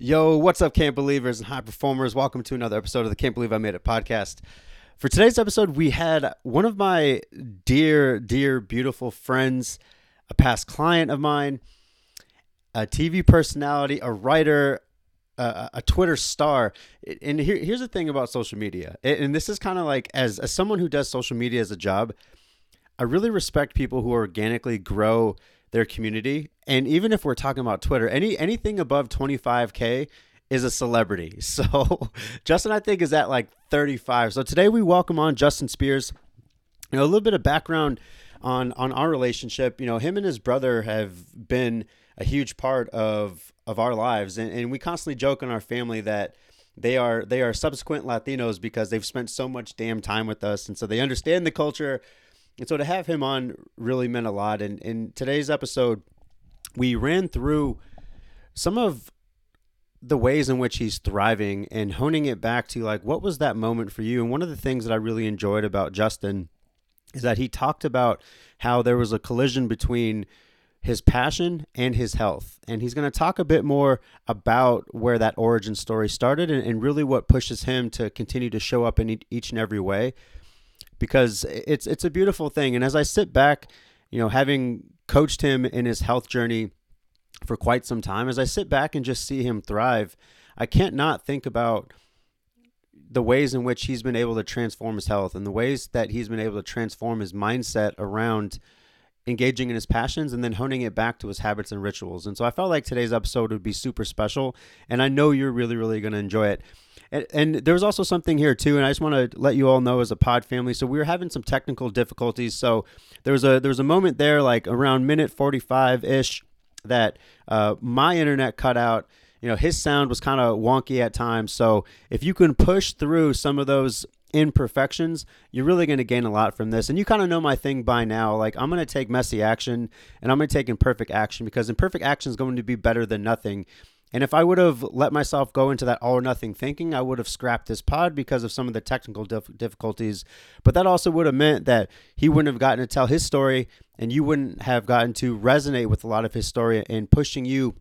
Yo, what's up, camp believers and high performers? Welcome to another episode of the Can't Believe I Made It podcast. For today's episode, we had one of my dear, dear, beautiful friends, a past client of mine, a TV personality, a writer, a, a Twitter star. And here, here's the thing about social media, and this is kind of like as, as someone who does social media as a job, I really respect people who organically grow their community. And even if we're talking about Twitter, any anything above 25k is a celebrity. So Justin, I think, is at like 35. So today we welcome on Justin Spears. You know, a little bit of background on on our relationship. You know, him and his brother have been a huge part of of our lives, and, and we constantly joke in our family that they are they are subsequent Latinos because they've spent so much damn time with us, and so they understand the culture. And so to have him on really meant a lot. And in today's episode, we ran through some of the ways in which he's thriving and honing it back to like what was that moment for you? And one of the things that i really enjoyed about justin is that he talked about how there was a collision between his passion and his health. And he's going to talk a bit more about where that origin story started and, and really what pushes him to continue to show up in each and every way because it's it's a beautiful thing and as i sit back you know having coached him in his health journey for quite some time. As I sit back and just see him thrive, I can't not think about the ways in which he's been able to transform his health and the ways that he's been able to transform his mindset around engaging in his passions and then honing it back to his habits and rituals. And so I felt like today's episode would be super special and I know you're really really going to enjoy it. And, and there was also something here too, and I just want to let you all know as a pod family. So we were having some technical difficulties. So there was a there was a moment there, like around minute forty five ish, that uh, my internet cut out. You know, his sound was kind of wonky at times. So if you can push through some of those imperfections, you're really going to gain a lot from this. And you kind of know my thing by now. Like, I'm going to take messy action and I'm going to take imperfect action because imperfect action is going to be better than nothing. And if I would have let myself go into that all or nothing thinking, I would have scrapped this pod because of some of the technical dif- difficulties. But that also would have meant that he wouldn't have gotten to tell his story and you wouldn't have gotten to resonate with a lot of his story and pushing you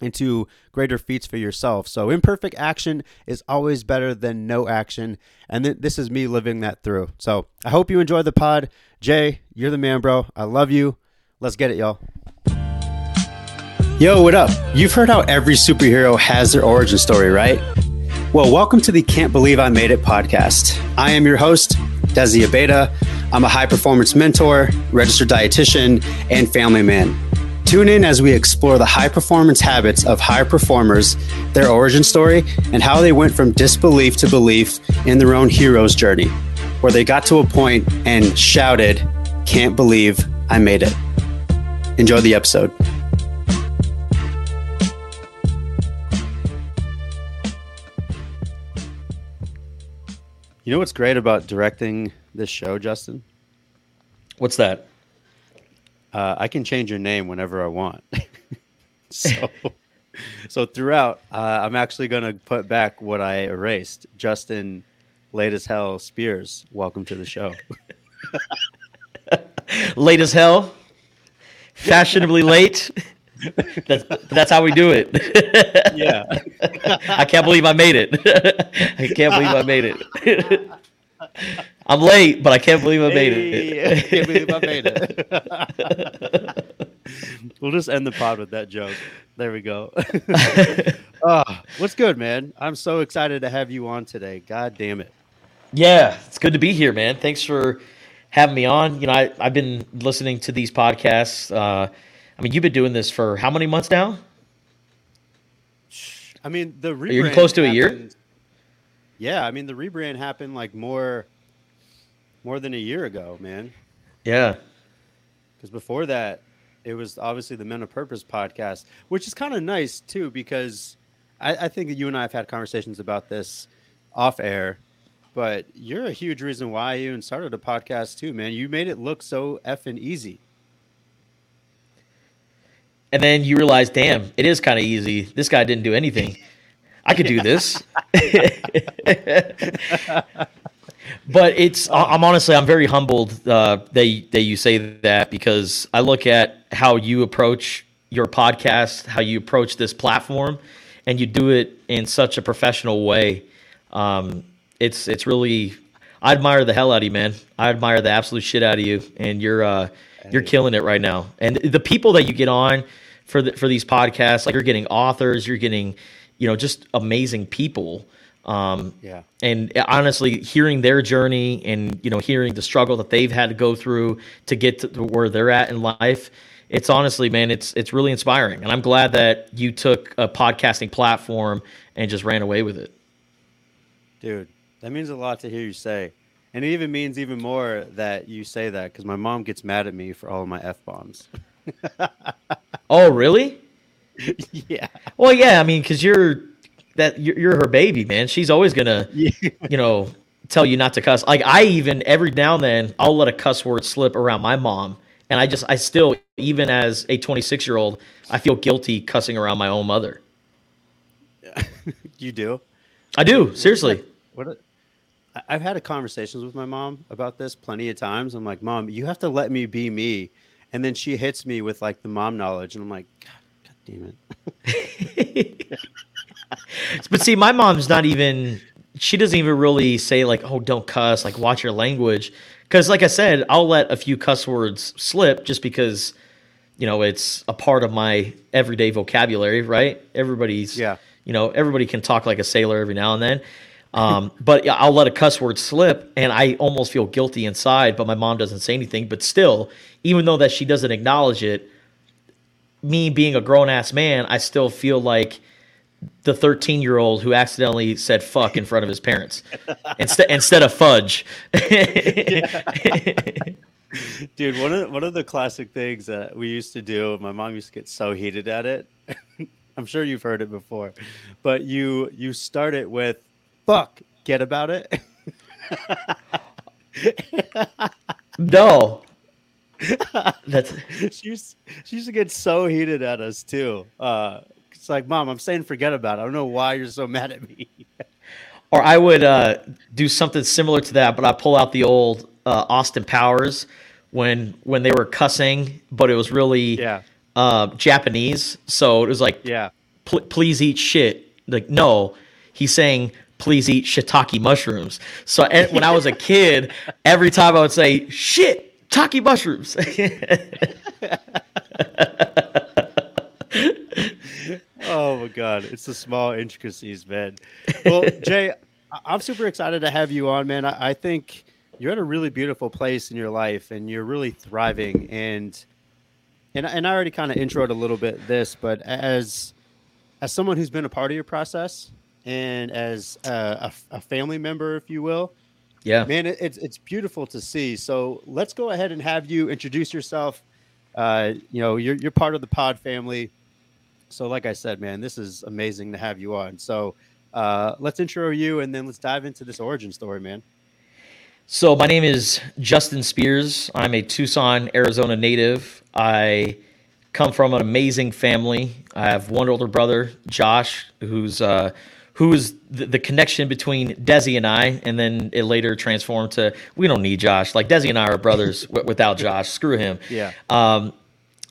into greater feats for yourself. So imperfect action is always better than no action. And th- this is me living that through. So I hope you enjoy the pod. Jay, you're the man, bro. I love you. Let's get it, y'all. Yo, what up? You've heard how every superhero has their origin story, right? Well, welcome to the Can't Believe I Made It podcast. I am your host, Desi Abeda. I'm a high performance mentor, registered dietitian, and family man. Tune in as we explore the high performance habits of high performers, their origin story, and how they went from disbelief to belief in their own hero's journey, where they got to a point and shouted, Can't believe I made it. Enjoy the episode. You know what's great about directing this show, Justin? What's that? Uh, I can change your name whenever I want. so, so throughout, uh, I'm actually going to put back what I erased. Justin, late as hell, Spears. Welcome to the show. late as hell, fashionably late. that's that's how we do it. yeah. I can't believe I made it. I can't believe I made it. I'm late, but I can't believe I made it. I can't believe I made it. we'll just end the pod with that joke. There we go. oh, what's good, man? I'm so excited to have you on today. God damn it. Yeah, it's good to be here, man. Thanks for having me on. You know, I, I've been listening to these podcasts. Uh, I mean, you've been doing this for how many months now? I mean, the rebrand. You're close to happened, a year? Yeah, I mean, the rebrand happened like more, more than a year ago, man. Yeah. Because before that, it was obviously the Men of Purpose podcast, which is kind of nice too, because I, I think that you and I have had conversations about this off air. But you're a huge reason why I even started a podcast too, man. You made it look so effing easy and then you realize, damn, it is kind of easy. This guy didn't do anything. I could do this. but it's I'm honestly I'm very humbled uh, that that you say that because I look at how you approach your podcast, how you approach this platform, and you do it in such a professional way. Um, it's it's really I admire the hell out of you, man. I admire the absolute shit out of you, and you're uh, you're killing it right now. And the people that you get on for the, for these podcasts, like you're getting authors, you're getting, you know, just amazing people. Um, Yeah. And honestly, hearing their journey and you know hearing the struggle that they've had to go through to get to where they're at in life, it's honestly, man, it's it's really inspiring. And I'm glad that you took a podcasting platform and just ran away with it. Dude, that means a lot to hear you say. And it even means even more that you say that because my mom gets mad at me for all of my F bombs. Oh, really? yeah. Well, yeah. I mean, because you're that you're, you're her baby, man. She's always gonna, Yeah. you know, tell you not to cuss. Like I even every now and then I'll let a cuss word slip around my mom, and I just I still even as a 26 year old I feel guilty cussing around my own mother. You do? I do seriously. What a, I've had a conversations with my mom about this plenty of times. I'm like, Mom, you have to let me be me. And then she hits me with like the mom knowledge, and I'm like, God, God damn it. But see, my mom's not even. She doesn't even really say like, "Oh, don't cuss." Like, watch your language. Because, like I said, I'll let a few cuss words slip just because, you know, it's a part of my everyday vocabulary. Right? Everybody's. Yeah. You know, everybody can talk like a sailor every now and then. Um, but I'll let a cuss word slip, and I almost feel guilty inside. But my mom doesn't say anything. But still, even though that she doesn't acknowledge it, me being a grown ass man, I still feel like the 13 year old who accidentally said fuck in front of his parents instead instead of fudge. Dude, one of one of the classic things that we used to do, my mom used to get so heated at it. I'm sure you've heard it before, but you you start it with "fuck," get about it. no. That's she used she used to get so heated at us too. Uh, it's like, Mom, I'm saying forget about it. I don't know why you're so mad at me. or I would uh, do something similar to that, but I pull out the old uh, Austin Powers when when they were cussing, but it was really Yeah. uh, Japanese. So it was like yeah. pl- please eat shit. Like, no, he's saying, please eat shiitake mushrooms. So when I was a kid, every time I would say, shit, taki mushrooms. Oh my god, it's the small intricacies, man. Well, Jay, I'm super excited to have you on, man. I, I think you're at a really beautiful place in your life, and you're really thriving. And and and I already kind of introed a little bit this, but as as someone who's been a part of your process, and as a, a, a family member, if you will, yeah. man, it, it's it's beautiful to see. So let's go ahead and have you introduce yourself. Uh, you know, you're you're part of the Pod family. So, like I said, man, this is amazing to have you on. So, uh, let's intro you, and then let's dive into this origin story, man. So my name is Justin Spears. I'm a Tucson, Arizona native. I come from an amazing family. I have one older brother, Josh, who's uh, who is the, the connection between Desi and I, and then it later transformed to we don't need Josh. Like Desi and I are brothers w- without Josh. Screw him. Yeah. Um,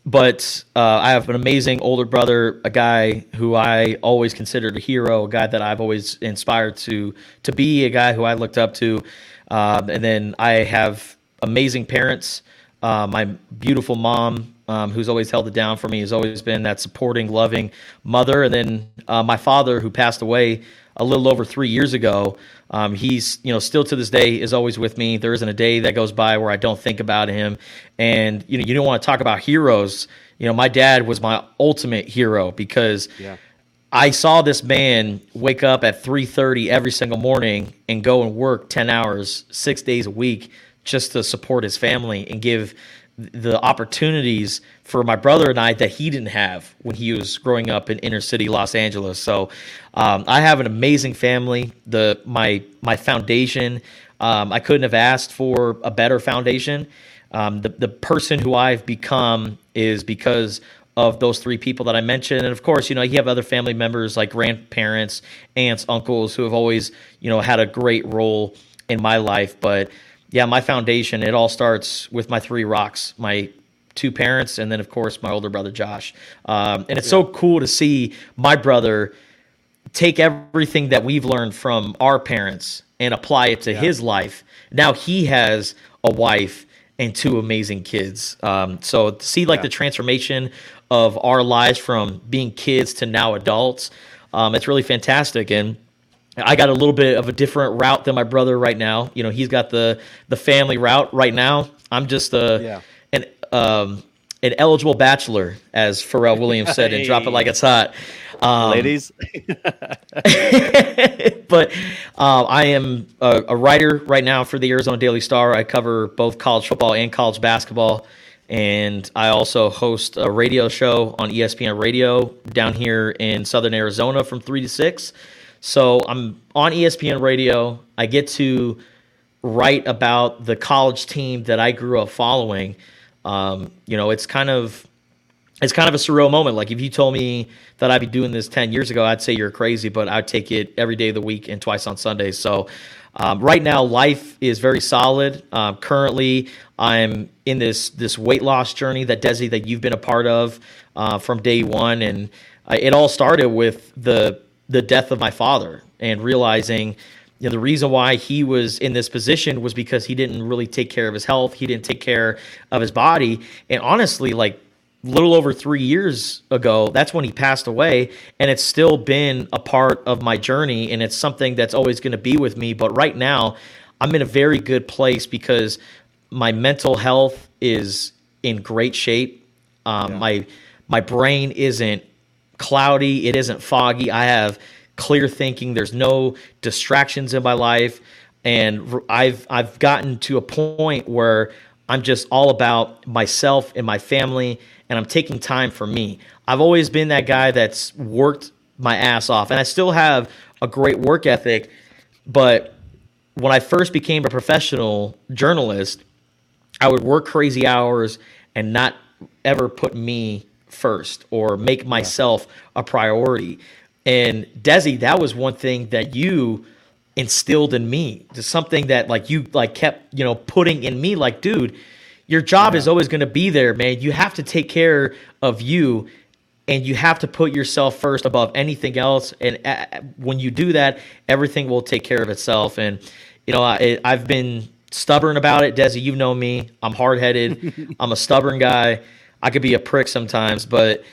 but uh, I have an amazing older brother, a guy who I always considered a hero, a guy that I've always inspired to to be, a guy who I looked up to. Um, and then I have amazing parents. Uh, my beautiful mom, um, who's always held it down for me, has always been that supporting, loving mother. And then uh, my father, who passed away a little over three years ago. Um, he's, you know, still to this day is always with me. There isn't a day that goes by where I don't think about him. And you know, you don't want to talk about heroes. You know, my dad was my ultimate hero because Yeah. I saw this man wake up at 3:30 every single morning and go and work 10 hours, 6 days a week just to support his family and give the opportunities for my brother and I that he didn't have when he was growing up in inner city Los Angeles. So um, I have an amazing family. The my my foundation, um, I couldn't have asked for a better foundation. Um, the the person who I've become is because of those three people that I mentioned. And of course, you know, you have other family members like grandparents, aunts, uncles who have always, you know, had a great role in my life. But yeah, my foundation, it all starts with my three rocks, my two parents, and then of course my older brother Josh. Um, and it's so cool to see my brother take everything that we've learned from our parents and apply it to yeah. his life. Now he has a wife and two amazing kids. Um, so to see like yeah. the transformation of our lives from being kids to now adults, um, it's really fantastic. And I got a little bit of a different route than my brother right now. You know, he's got the the family route right now. I'm just a yeah. An um, an eligible bachelor, as Pharrell Williams said, and drop it like it's hot. Um, Ladies, but uh, I am a, a, writer right now for the Arizona Daily Star. I cover both college football and college basketball, and I also host a radio show on ESPN Radio down here in Southern Arizona from three to six. So I'm on ESPN Radio. I get to write about the college team that I grew up following. Um, you know, it's kind of it's kind of a surreal moment. Like if you told me that I'd be doing this 10 years ago, I'd say you're crazy, but I'd take it every day of the week and twice on Sundays. So um, right now, life is very solid. Um, currently, I'm in this this weight loss journey that Desi that you've been a part of uh, from day one, and uh, it all started with the the death of my father and realizing you know, the reason why he was in this position was because he didn't really take care of his health. He didn't take care of his body. And honestly, like little over three years ago, that's when he passed away. And it's still been a part of my journey. And it's something that's always going to be with me. But right now, I'm in a very good place because my mental health is in great shape. Um, yeah. My my brain isn't cloudy. It isn't foggy. I have clear thinking. There's no distractions in my life, and I've I've gotten to a point where I'm just all about myself and my family, and I'm taking time for me. I've always been that guy that's worked my ass off, and I still have a great work ethic. But when I first became a professional journalist, I would work crazy hours and not ever put me first or make myself a priority. And Desi, that was one thing that you instilled in me. Just something that like you like kept, you know, putting in me like, dude, your job yeah. is always going to be there, man. You have to take care of you and you have to put yourself first above anything else and uh, when you do that, everything will take care of itself and you know, I, I've been stubborn about it. Desi, you know me. I'm hard headed. I'm a stubborn guy. I could be a prick sometimes, but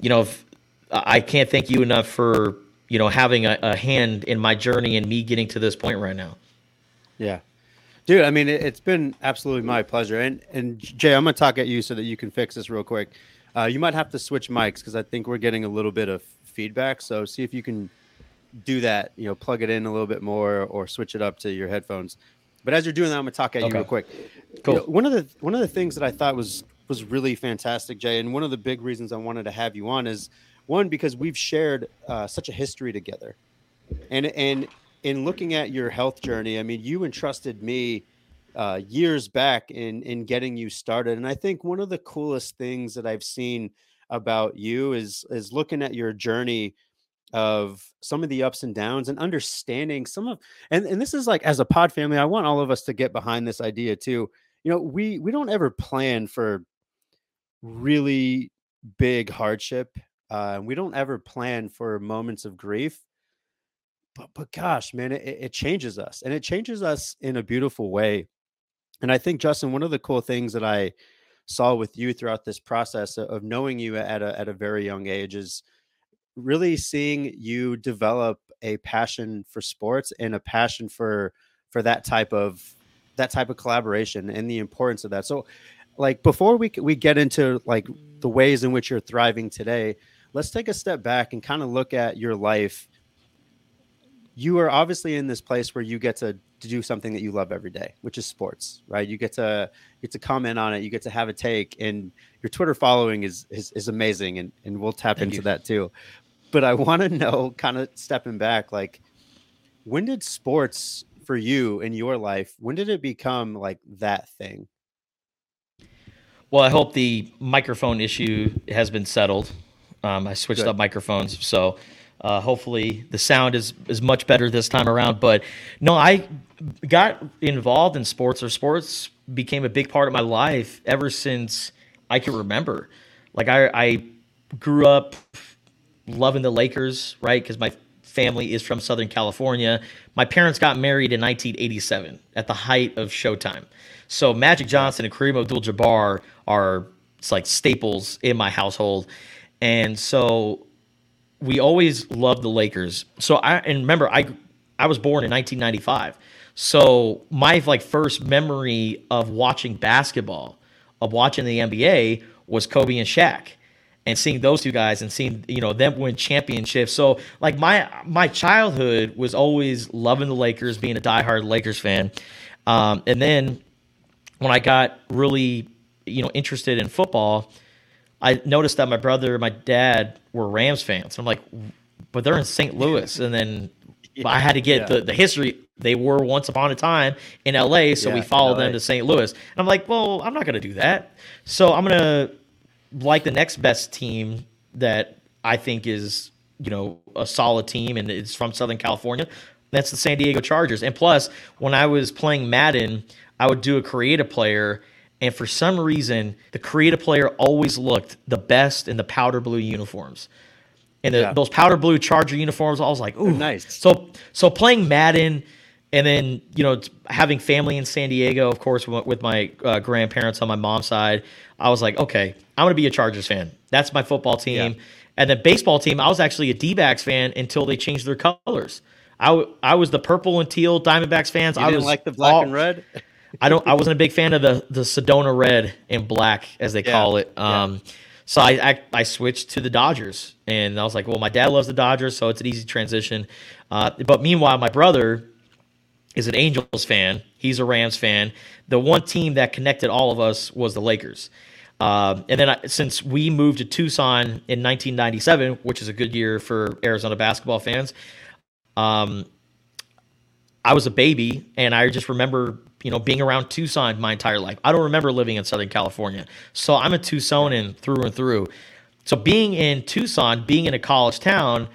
you know, if, I can't thank you enough for you know having a, a, hand in my journey and me getting to this point right now. Yeah, dude. I mean, it, has been absolutely my pleasure. And and Jay, I'm gonna talk at you so that you can fix this real quick. Uh, you might have to switch mics because I think we're getting a little bit of feedback. So see if you can do that. You know, plug it in a little bit more or switch it up to your headphones. But as you're doing that, I'm gonna talk at okay. you real quick. Cool. You know, one of the one of the things that I thought was was really fantastic, Jay. And one of the big reasons I wanted to have you on is one because we've shared uh, such a history together, and and in looking at your health journey, I mean, you entrusted me uh, years back in in getting you started, and I think one of the coolest things that I've seen about you is is looking at your journey of some of the ups and downs and understanding some of and, and this is like as a pod family i want all of us to get behind this idea too. You know we we don't ever plan for really big hardship. Uh, we don't ever plan for moments of grief. But but gosh, man, it, it changes us, and it changes us in a beautiful way. And I think Justin, one of the cool things that I saw with you throughout this process of knowing you at a at a very young age is really seeing you develop a passion for sports and a passion for for that type of that type of collaboration and the importance of that. So like before we we get into like the ways in which you're thriving today, let's take a step back and kind of look at your life. You are obviously in this place where you get to, to do something that you love every day, which is sports, right? You get to you get to comment on it, you get to have a take, and your Twitter following is is, is amazing, and and we'll tap Thank into you. that too. But I want to know, kind of stepping back, like when did sports for you in your life? When did it become like that thing? Well, I hope the microphone issue has been settled. Um, I switched Good. up microphones, so uh, hopefully the sound is is much better this time around. But no, I got involved in sports, or sports became a big part of my life ever since I can remember. Like I, I grew up loving the Lakers, right? Because my family is from Southern California. My parents got married in 1987 at the height of Showtime. So Magic Johnson and Kareem Abdul-Jabbar are it's like staples in my household, and so we always loved the Lakers. So I and remember I I was born in 1995. So my like first memory of watching basketball, of watching the NBA was Kobe and Shaq and seeing those two guys and seeing you know them win championships. So like my my childhood was always loving the Lakers, being a diehard Lakers fan, um, and then when I got really you know interested in football, I noticed that my brother, and my dad were Rams fans. I'm like, but they're in St. Louis, and then yeah, I had to get yeah. the the history. They were once upon a time in LA, so yeah, we followed them to St. Louis. And I'm like, well, I'm not going to do that. So I'm going to like the next best team that I think is you know a solid team and it's from Southern California. That's the San Diego Chargers. And plus, when I was playing Madden, I would do a creative player, and for some reason, the creative player always looked the best in the powder blue uniforms. And the, yeah. those powder blue Charger uniforms, I was like, "Ooh, nice." So, so playing Madden, and then you know having family in San Diego, of course, with my uh, grandparents on my mom's side, I was like, okay, I'm going to be a Chargers fan. That's my football team. Yeah. And the baseball team, I was actually a D-backs fan until they changed their colors. I, w- I was the purple and teal Diamondbacks fans. You I didn't was like the black all, and red. I don't. I wasn't a big fan of the the Sedona red and black as they yeah. call it. Um, yeah. So I, I, I switched to the Dodgers, and I was like, well, my dad loves the Dodgers, so it's an easy transition. Uh, but meanwhile, my brother is an Angels fan. He's a Rams fan. The one team that connected all of us was the Lakers. Um, and then I, since we moved to Tucson in 1997, which is a good year for Arizona basketball fans, um, I was a baby, and I just remember you know being around Tucson my entire life. I don't remember living in Southern California, so I'm a Tucsonan through and through. So being in Tucson, being in a college town,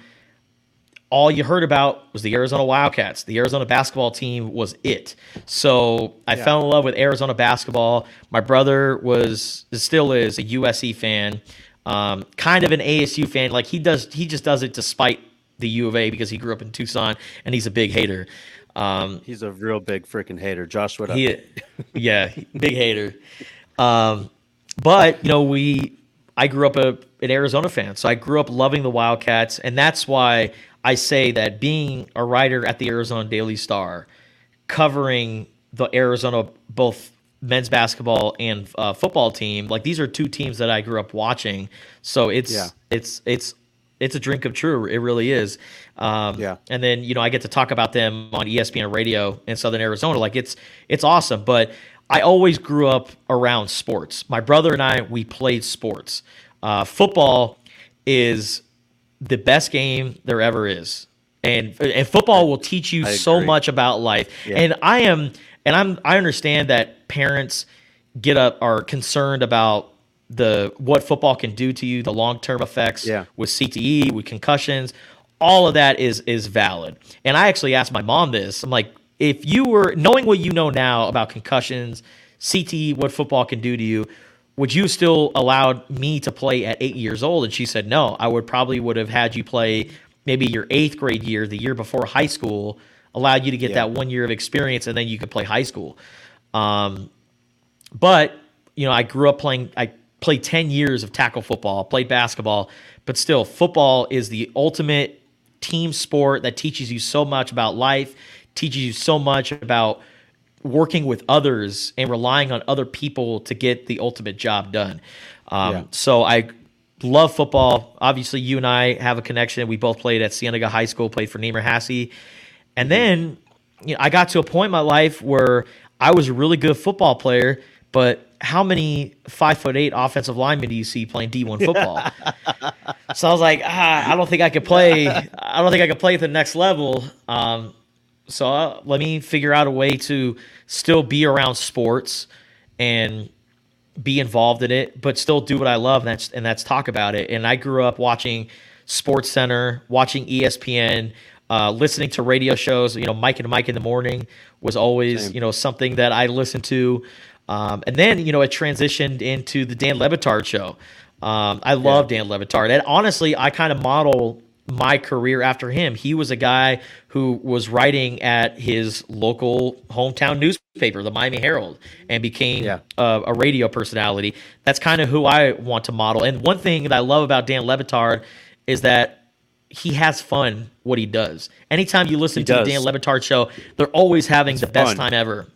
all you heard about was the Arizona Wildcats. The Arizona basketball team was it. So I yeah. fell in love with Arizona basketball. My brother was still is a USC fan, um, kind of an ASU fan. Like he does, he just does it despite the U of A because he grew up in Tucson and he's a big hater. Um, he's a real big freaking hater, Joshua. He, yeah, big hater. Um, but you know, we I grew up a, an Arizona fan, so I grew up loving the Wildcats, and that's why I say that being a writer at the Arizona Daily Star, covering the Arizona both men's basketball and uh, football team, like these are two teams that I grew up watching. So it's yeah. it's it's it's a drink of true. It really is. Um, yeah. And then you know I get to talk about them on ESPN Radio in Southern Arizona. Like it's it's awesome. But I always grew up around sports. My brother and I we played sports. Uh, football is the best game there ever is. And and football will teach you so much about life. Yeah. And I am and I'm I understand that parents get up are concerned about the what football can do to you, the long term effects yeah. with CTE, with concussions. All of that is is valid. And I actually asked my mom this. I'm like, if you were knowing what you know now about concussions, CTE, what football can do to you, would you still allowed me to play at eight years old? And she said, no, I would probably would have had you play maybe your eighth grade year, the year before high school, allowed you to get yeah. that one year of experience, and then you could play high school. Um, but you know, I grew up playing. I played ten years of tackle football, played basketball, but still, football is the ultimate team sport that teaches you so much about life, teaches you so much about working with others and relying on other people to get the ultimate job done. Um, yeah. So I love football. Obviously, you and I have a connection. We both played at Cienega High School, played for Nemer Hassey. And then you know, I got to a point in my life where I was a really good football player, but how many five foot eight offensive linemen do you see playing D1 football? so I was like, ah, I don't think I could play. I don't think I could play at the next level. Um, so uh, let me figure out a way to still be around sports and be involved in it, but still do what I love, and that's and that's talk about it. And I grew up watching Sports Center, watching ESPN, uh, listening to radio shows. You know, Mike and Mike in the morning was always Same. you know something that I listened to. Um, and then you know it transitioned into the Dan Le Batard show. Um, I love yeah. Dan Le Batard, and honestly, I kind of model my career after him. He was a guy who was writing at his local hometown newspaper, the Miami Herald, and became Yeah. a, a radio personality. That's kind of who I want to model. And one thing that I love about Dan Le Batard is that he has fun what he does. Anytime you listen He to does. the Dan Le Batard show, they're always having the best time ever.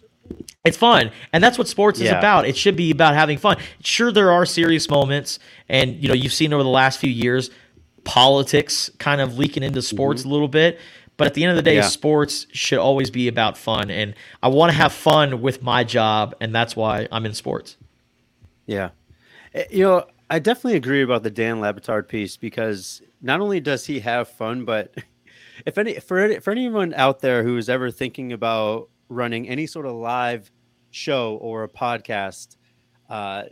It's fun, and that's what sports is Yeah. about. It should be about having fun. Sure, there are serious moments, and you know you've seen over the last few years politics kind of leaking into sports a little bit. But at the end of the day, Mm-hmm. Yeah. sports should always be about fun, and I want to have fun with my job, and that's why I'm in sports. Yeah. Eh, You know, I definitely agree about the Dan Le Batard piece because not only does he have fun, but if any for any- for anyone out there who is ever thinking about running any sort of live show or a podcast, uh,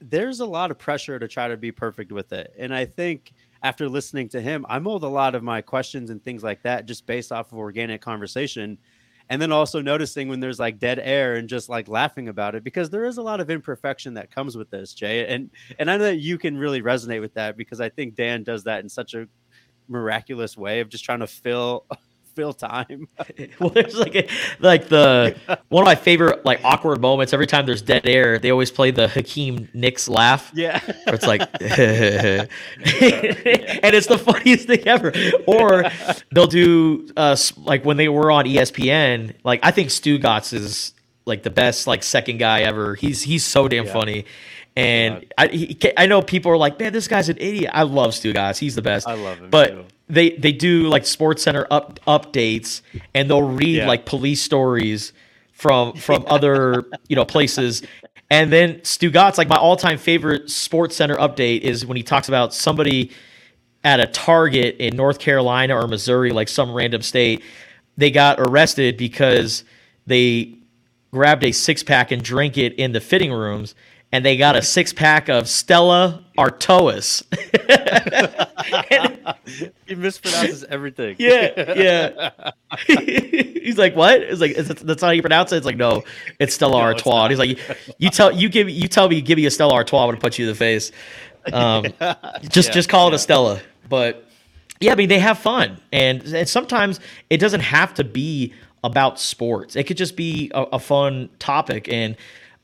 there's a lot of pressure to try to be perfect with it. And I think after listening to him, I mold a lot of my questions and things like that just based off of organic conversation. And then also noticing when there's like dead air and just like laughing about it because there is a lot of imperfection that comes with this, Jay. And and I know that you can really resonate with that because I think Dan does that in such a miraculous way of just trying to fill fill time. well, there's like a, like the one of my favorite like awkward moments. Every time there's dead air, they always play the Hakeem Nicks laugh. yeah. It's like, and it's the funniest thing ever. Or they'll do uh, like when they were on ESPN. Like I think Stugatz is like the best like second guy ever. He's he's so damn Yeah. funny. And I he, I know people are like, man, this guy's an idiot. I love Stugatz. He's the best. I love him, But too. They they do like Sports Center up updates, and they'll read Yeah. like police stories from from other you know places. And then Stu Stugatz, like my all time favorite Sports Center update is when he talks about somebody at a Target in North Carolina or Missouri, like some random state, they got arrested because they grabbed a six pack and drank it in the fitting rooms, and they got a six pack of Stella Artois. he mispronounces everything. Yeah, yeah. He's like, what? It's like, is it, that's how you pronounce it. It's like, no, it's Stella No, Artois. He's like, you tell you give you tell me, give me a Stella Artois. I'm gonna punch you in the face. Um, just Yeah, just call it yeah. a Stella. But yeah, I mean, they have fun, and and sometimes it doesn't have to be about sports. It could just be a, a fun topic. And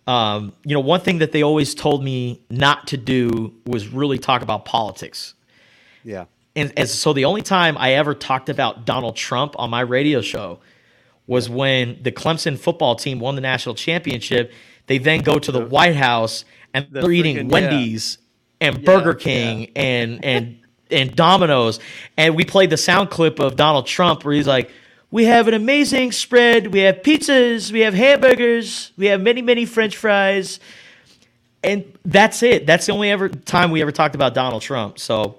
um, you know, one thing that they always told me not to do was really talk about politics. Yeah. And, and so the only time I ever talked about Donald Trump on my radio show was when the Clemson football team won the national championship. They then go to the White House and the they're eating freaking- yeah. Wendy's and Burger yeah. King and and and Domino's. And we played the sound clip of Donald Trump where he's like, "We have an amazing spread. We have pizzas. We have hamburgers. We have many many French fries." And that's it. That's the only ever time we ever talked about Donald Trump. So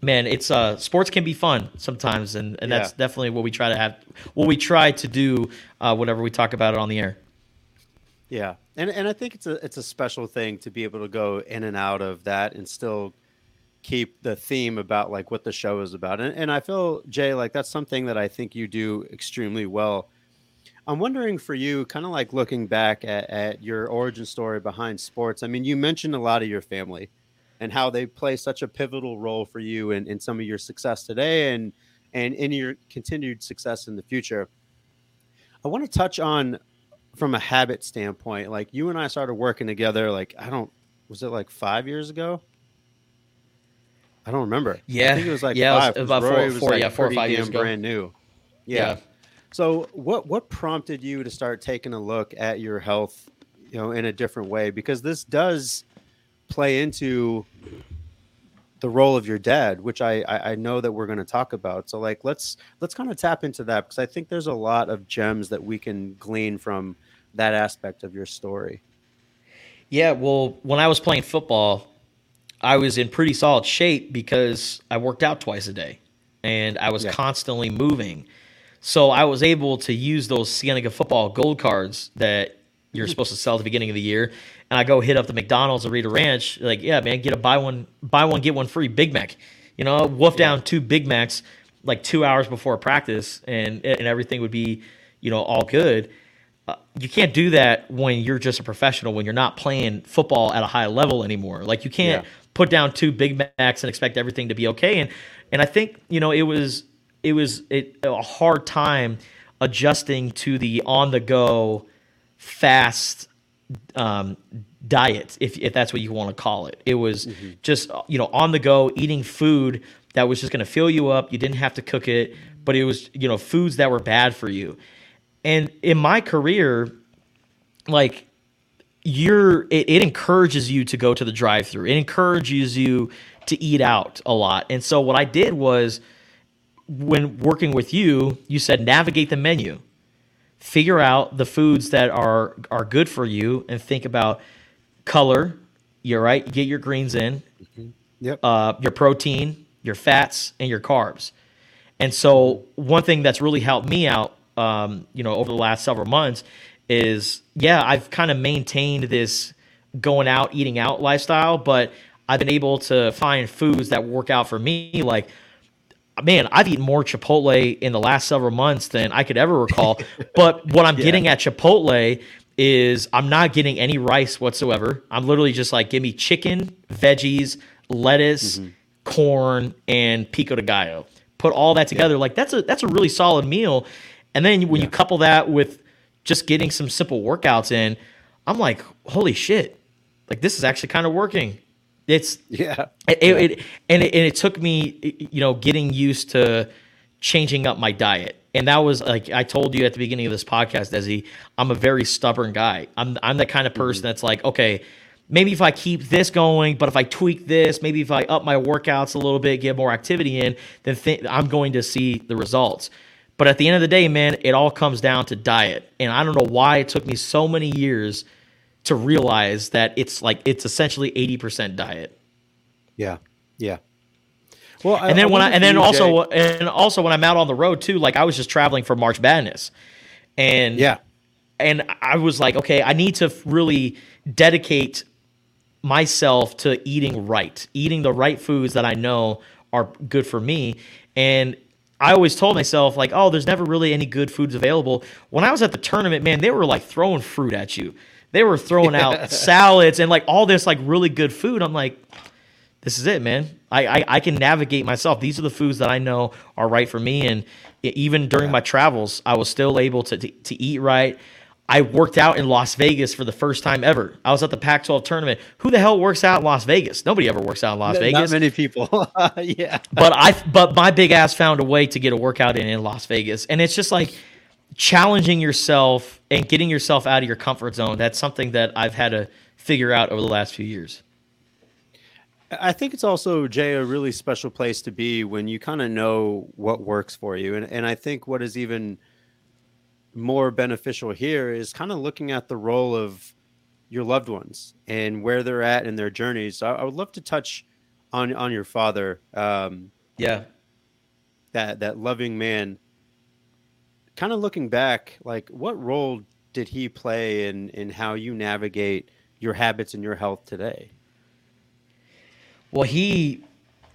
man it's uh sports can be fun sometimes and, and that's Yeah. definitely what we try to have what we try to do uh whenever we talk about it on the air Yeah, and and I think it's a it's a special thing to be able to go in and out of that and still keep the theme about like what the show is about. And and I feel Jay like that's something that I think you do extremely well. I'm wondering for you, kind of like looking back at, at your origin story behind sports. I mean, you mentioned a lot of your family and how they play such a pivotal role for you in, in some of your success today and and in your continued success in the future. I want to touch on from a habit standpoint, like you and I started working together, like I don't, was it like five years ago? I don't remember. Yeah, I Yeah. think it was like Yeah, it was about four- Roy four- like, yeah, four or five years ago. brand new. Yeah. So what what prompted you to start taking a look at your health, you know, in a different way? Because this does play into the role of your dad, which I I, I know that we're going to talk about. So like let's let's kind of tap into that because I think there's a lot of gems that we can glean from that aspect of your story. yeah well when i was playing football i was in pretty solid shape because i worked out twice a day and i was Yeah. constantly moving so i was able to use those Cienega football gold cards that you're mm-hmm. supposed to sell at the beginning of the year and i go hit up the mcdonald's or Rita ranch like yeah man get a buy one buy one get one free big mac you know wolf down two big macs like two hours before practice and and everything would be you know all good uh, you can't do that when you're just a professional when you're not playing football at a high level anymore like you can't Yeah. put down two Big Macs and expect everything to be okay. And and I think you know it was it was it, a hard time adjusting to the on the go fast um, diet, if if that's what you want to call it. It was mm-hmm. just you know on the go eating food that was just going to fill you up. You didn't have to cook it, but it was you know foods that were bad for you. And in my career, like you're it, it encourages you to go to the drive-through. It encourages you to eat out a lot. And so what I did was when working with you, you said navigate the menu. Figure out the foods that are are good for you and think about color. You're right. Get your greens in. Mm-hmm. Yep. Uh, your protein, your fats, and your carbs. And so one thing that's really helped me out, um, you know, over the last several months is yeah, I've kind of maintained this going out, eating out lifestyle, but I've been able to find foods that work out for me. Like, man, I've eaten more Chipotle in the last several months than I could ever recall. but what I'm yeah. getting at Chipotle is I'm not getting any rice whatsoever. I'm literally just like, give me chicken, veggies, lettuce, mm-hmm. corn, and pico de gallo. Put all that together. Yeah. Like that's a that's a really solid meal. And then when yeah. you couple that with just getting some simple workouts in, I'm like, holy shit, like this is actually kind of working. It's yeah, it, yeah. It, and it, and it took me, you know, getting used to changing up my diet. And that was like I told you at the beginning of this podcast, Desi, I'm a very stubborn guy. I'm I'm the kind of person mm-hmm. that's like, okay, maybe if I keep this going, but if I tweak this, maybe if I up my workouts a little bit, get more activity in, then th- I'm going to see the results. But at the end of the day, man, it all comes down to diet. And I don't know why it took me so many years to realize that it's like it's essentially 80% diet. Yeah. Yeah. Well, and I, then I when I and then also and also when I'm out on the road too, like I was just traveling for March Madness. And yeah. And I was like, okay, I need to really dedicate myself to eating right, eating the right foods that I know are good for me. And I always told myself like, oh, there's never really any good foods available. When I was at the tournament, man, they were like throwing fruit at you. They were throwing out salads and like all this like really good food. I'm like, this is it, man. I, I, I can navigate myself. These are the foods that I know are right for me. And even during my travels, I was still able to, to, to eat right. I worked out in Las Vegas for the first time ever. I was at the Pac 12 tournament. Who the hell works out in Las Vegas? Nobody ever works out in Las Not Vegas. Not many people. yeah. But I but my big ass found a way to get a workout in in Las Vegas. And it's just like challenging yourself and getting yourself out of your comfort zone. That's something that I've had to figure out over the last few years. I think it's also Jay a really special place to be when you kind of know what works for you. And and I think what is even more beneficial here is kind of looking at the role of your loved ones and where they're at in their journeys. I, I would love to touch on on your father. Um, yeah, that that loving man. Kind of looking back, like what role did he play in in how you navigate your habits and your health today? Well, he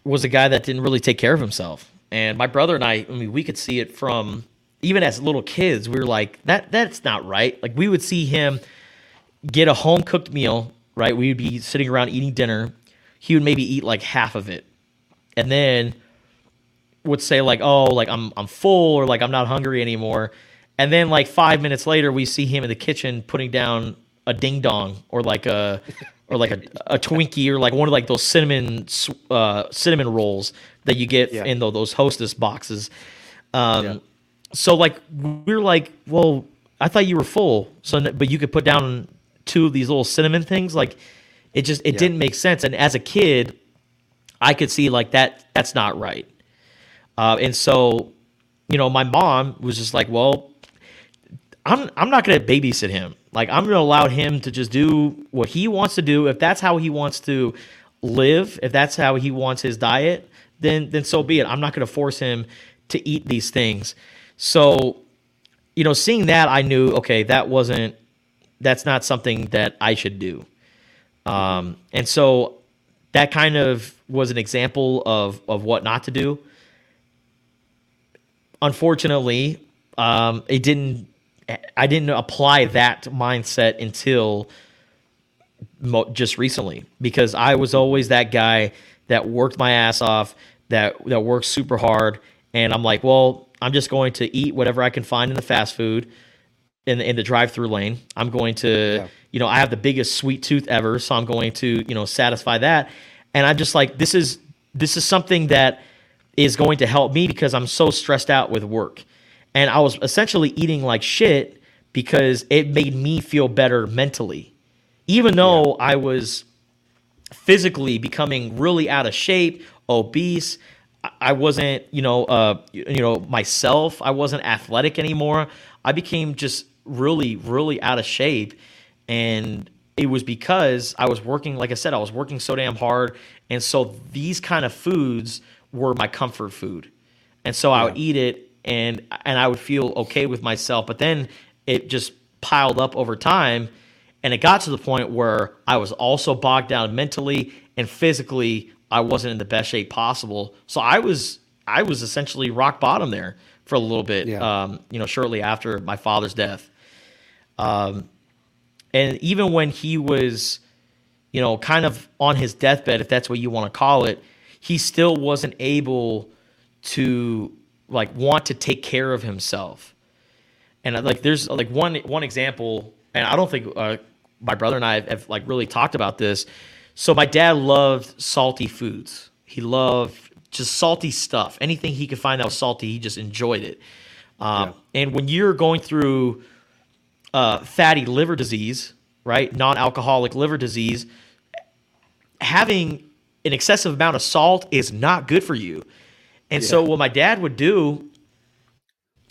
was a guy that didn't really take care of himself, and my brother and I. I mean, we could see it from even as little kids, we were like, that that's not right. Like we would see him get a home cooked meal, right? We would be sitting around eating dinner. He would maybe eat like half of it. And then would say like, "Oh, like I'm I'm full or like I'm not hungry anymore." And then like 5 minutes later, we see him in the kitchen putting down a ding dong or like a or like a, a Twinkie or like one of like those cinnamon uh, cinnamon rolls that you get yeah. in the, those hostess boxes. Um, yeah so like we are like, well, I thought you were full, so but you could put down two of these little cinnamon things. Like it just it yeah. didn't make sense. And as a kid, I could see like that that's not right. Uh, and so, you know, my mom was just like, well, I'm I'm not gonna babysit him. Like I'm gonna allow him to just do what he wants to do. If that's how he wants to live, if that's how he wants his diet, then then so be it. I'm not gonna force him to eat these things. So, you know, seeing that, I knew, okay, that wasn't, that's not something that I should do. Um, and so that kind of was an example of, of what not to do. Unfortunately, um, it didn't, I didn't apply that mindset until mo- just recently because I was always that guy that worked my ass off, that that worked super hard, and I'm like, well, I'm just going to eat whatever I can find in the fast food in the, in the drive-through lane. I'm going to, Yeah. you know, I have the biggest sweet tooth ever, so I'm going to, you know, satisfy that. And I'm just like, this is this is something that is going to help me because I'm so stressed out with work. And I was essentially eating like shit because it made me feel better mentally. Even though I was physically becoming really out of shape, obese, I- I wasn't, you know, uh, you know, myself. I wasn't athletic anymore. I became just really, really out of shape, and it was because I was working. Like I said, I was working so damn hard, and so these kind of foods were my comfort food, and so I would eat it, and and I would feel okay with myself. But then it just piled up over time, and it got to the point where I was also bogged down mentally and physically. I wasn't in the best shape possible. So I was I was essentially rock bottom there for a little bit. Yeah. Um, you know, shortly after my father's death. Um, and even when he was, you know, kind of on his deathbed, if that's what you want to call it, he still wasn't able to like want to take care of himself. And like, there's like one one example, and I don't think uh, my brother and I have, have like really talked about this. So my dad loved salty foods. He loved just salty stuff. Anything he could find that was salty, he just enjoyed it. Um, And when you're going through uh, fatty liver disease, right, non-alcoholic liver disease, having an excessive amount of salt is not good for you. And so what my dad would do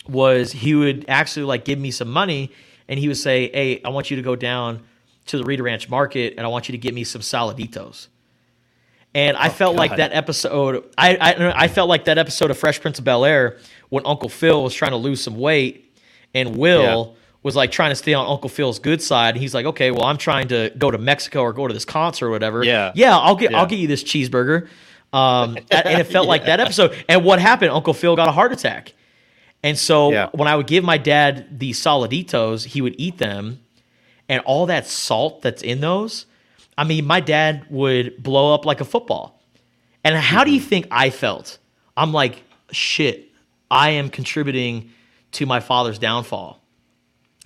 was he would actually like give me some money and he would say, Hey, I want you to go down to the Rita Ranch market and I want you to get me some saladitos. And I oh, felt like that episode, I, I I felt like that episode of Fresh Prince of Bel Air when Uncle Phil was trying to lose some weight and Will was like trying to stay on Uncle Phil's good side. And he's like, okay, well, I'm trying to go to Mexico or go to this concert or whatever. Yeah. Yeah, I'll get Yeah. I'll get you this cheeseburger. Um, and it felt like that episode. And what happened? Uncle Phil got a heart attack. And so Yeah. when I would give my dad the saladitos, he would eat them, and all that salt that's in those, I mean, my dad would blow up like a football. And how do you think I felt? I'm like, shit, I am contributing to my father's downfall.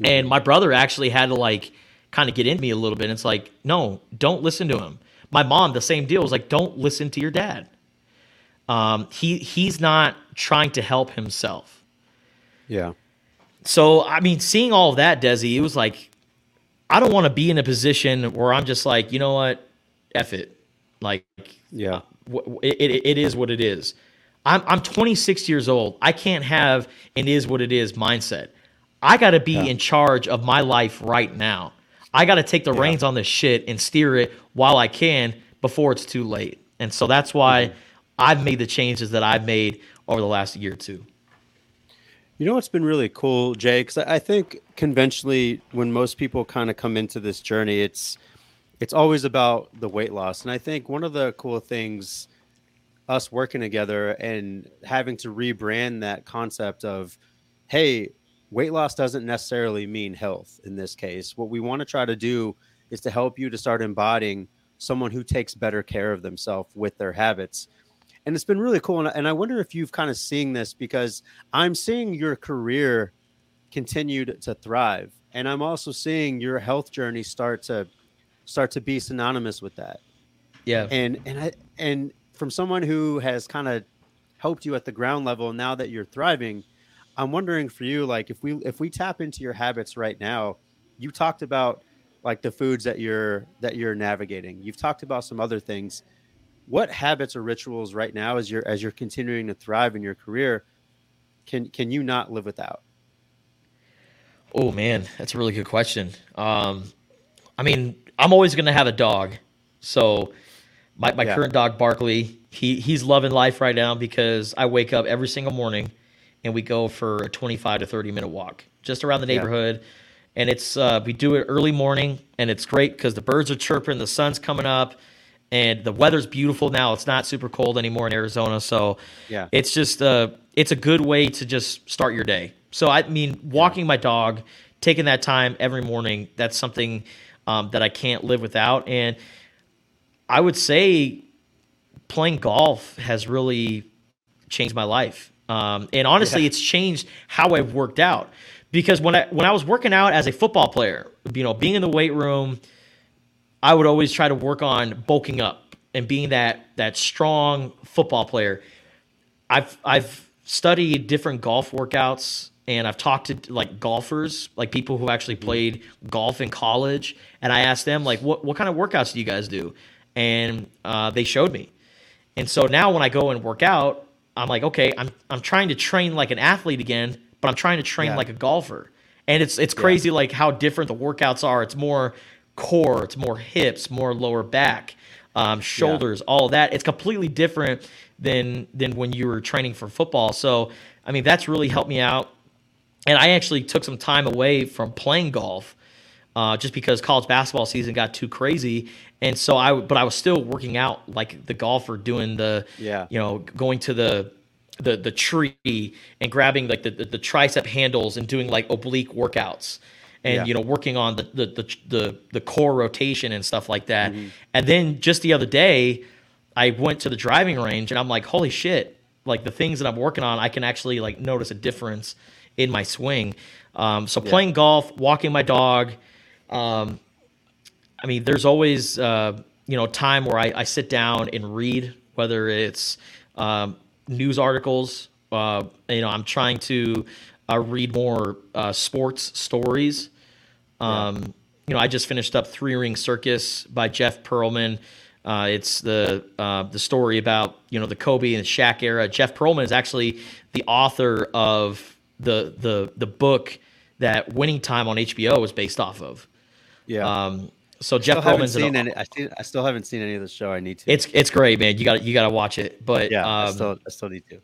And my brother actually had to like kind of get into me a little bit. It's like, no, don't listen to him. My mom, the same deal, was like, don't listen to your dad. Um, he he's not trying to help himself. Yeah. So I mean, seeing all of that, Desi, it was like, I don't want to be in a position where I'm just like, you know what, f it, like, Yeah. it, it, it is what it is. I'm I'm 26 years old. I can't have an is what it is mindset. I got to be in charge of my life right now. I got to take the reins on this shit and steer it while I can before it's too late. And so that's why mm-hmm. I've made the changes that I've made over the last year or two. You know what's been really cool, Jay? Because I I think conventionally, when most people kind of come into this journey, it's it's always about the weight loss. And I think one of the cool things, us working together and having to rebrand that concept of, hey, weight loss doesn't necessarily mean health in this case. What we want to try to do is to help you to start embodying someone who takes better care of themselves with their habits and it's been really cool. And, and I wonder if you've kind of seen this because I'm seeing your career continued to, to thrive, and I'm also seeing your health journey start to start to be synonymous with that. Yeah. And and I and from someone who has kind of helped you at the ground level, now that you're thriving, I'm wondering for you, like if we if we tap into your habits right now, you talked about like the foods that you're that you're navigating. You've talked about some other things what habits or rituals right now as you're as you're continuing to thrive in your career can can you not live without Oh man, that's a really good question. Um, I mean, I'm always going to have a dog. So my, my Yeah. current dog, Barkley, he, he's loving life right now because I wake up every single morning and we go for a 25 to 30 minute walk just around the Yeah. neighborhood. And it's, uh, we do it early morning and it's great because the birds are chirping, the sun's coming up and the weather's beautiful now. It's not super cold anymore in Arizona. So Yeah. it's just, uh, it's a good way to just start your day. So I mean, walking my dog, taking that time every morning, that's something um, that I can't live without. And I would say playing golf has really changed my life. Um, and honestly, yeah. it's changed how I've worked out because when I when I was working out as a football player, you know, being in the weight room, I would always try to work on bulking up and being that that strong football player. I've I've studied different golf workouts and I've talked to like golfers, like people who actually played golf in college, and I asked them like, what what kind of workouts do you guys do? And uh, they showed me. And so now when I go and work out, I'm like, okay, I'm I'm trying to train like an athlete again, but I'm trying to train yeah. like a golfer. And it's it's crazy yeah. like how different the workouts are. It's more core, it's more hips, more lower back, um, shoulders, yeah. all that. It's completely different than than when you were training for football. So I mean that's really helped me out. And I actually took some time away from playing golf uh, just because college basketball season got too crazy. And so I, but I was still working out like the golfer, doing the, yeah, you know, going to the the the tree and grabbing like the, the, the tricep handles and doing like oblique workouts and yeah. you know working on the, the the the the core rotation and stuff like that. Mm-hmm. And then just the other day, I went to the driving range and I'm like, holy shit! Like the things that I'm working on, I can actually like notice a difference in my swing. Um, so yeah. playing golf, walking my dog, um, I mean, there's always uh, you know time where I, I, sit down and read, whether it's um, news articles. Uh, you know, I'm trying to uh, read more uh, sports stories. Um, yeah. You know, I just finished up Three Ring Circus by Jeff Pearlman. Uh, it's the uh, the story about you know the Kobe and Shaq era. Jeff Pearlman is actually the author of the the the book that Winning Time on HBO was based off of. Yeah. Um, so Jeff Pearlman's seen any, I, see, I still haven't seen any of the show. I need to. It's it's great, man. You got you got to watch it. But yeah, um, I still I still need to.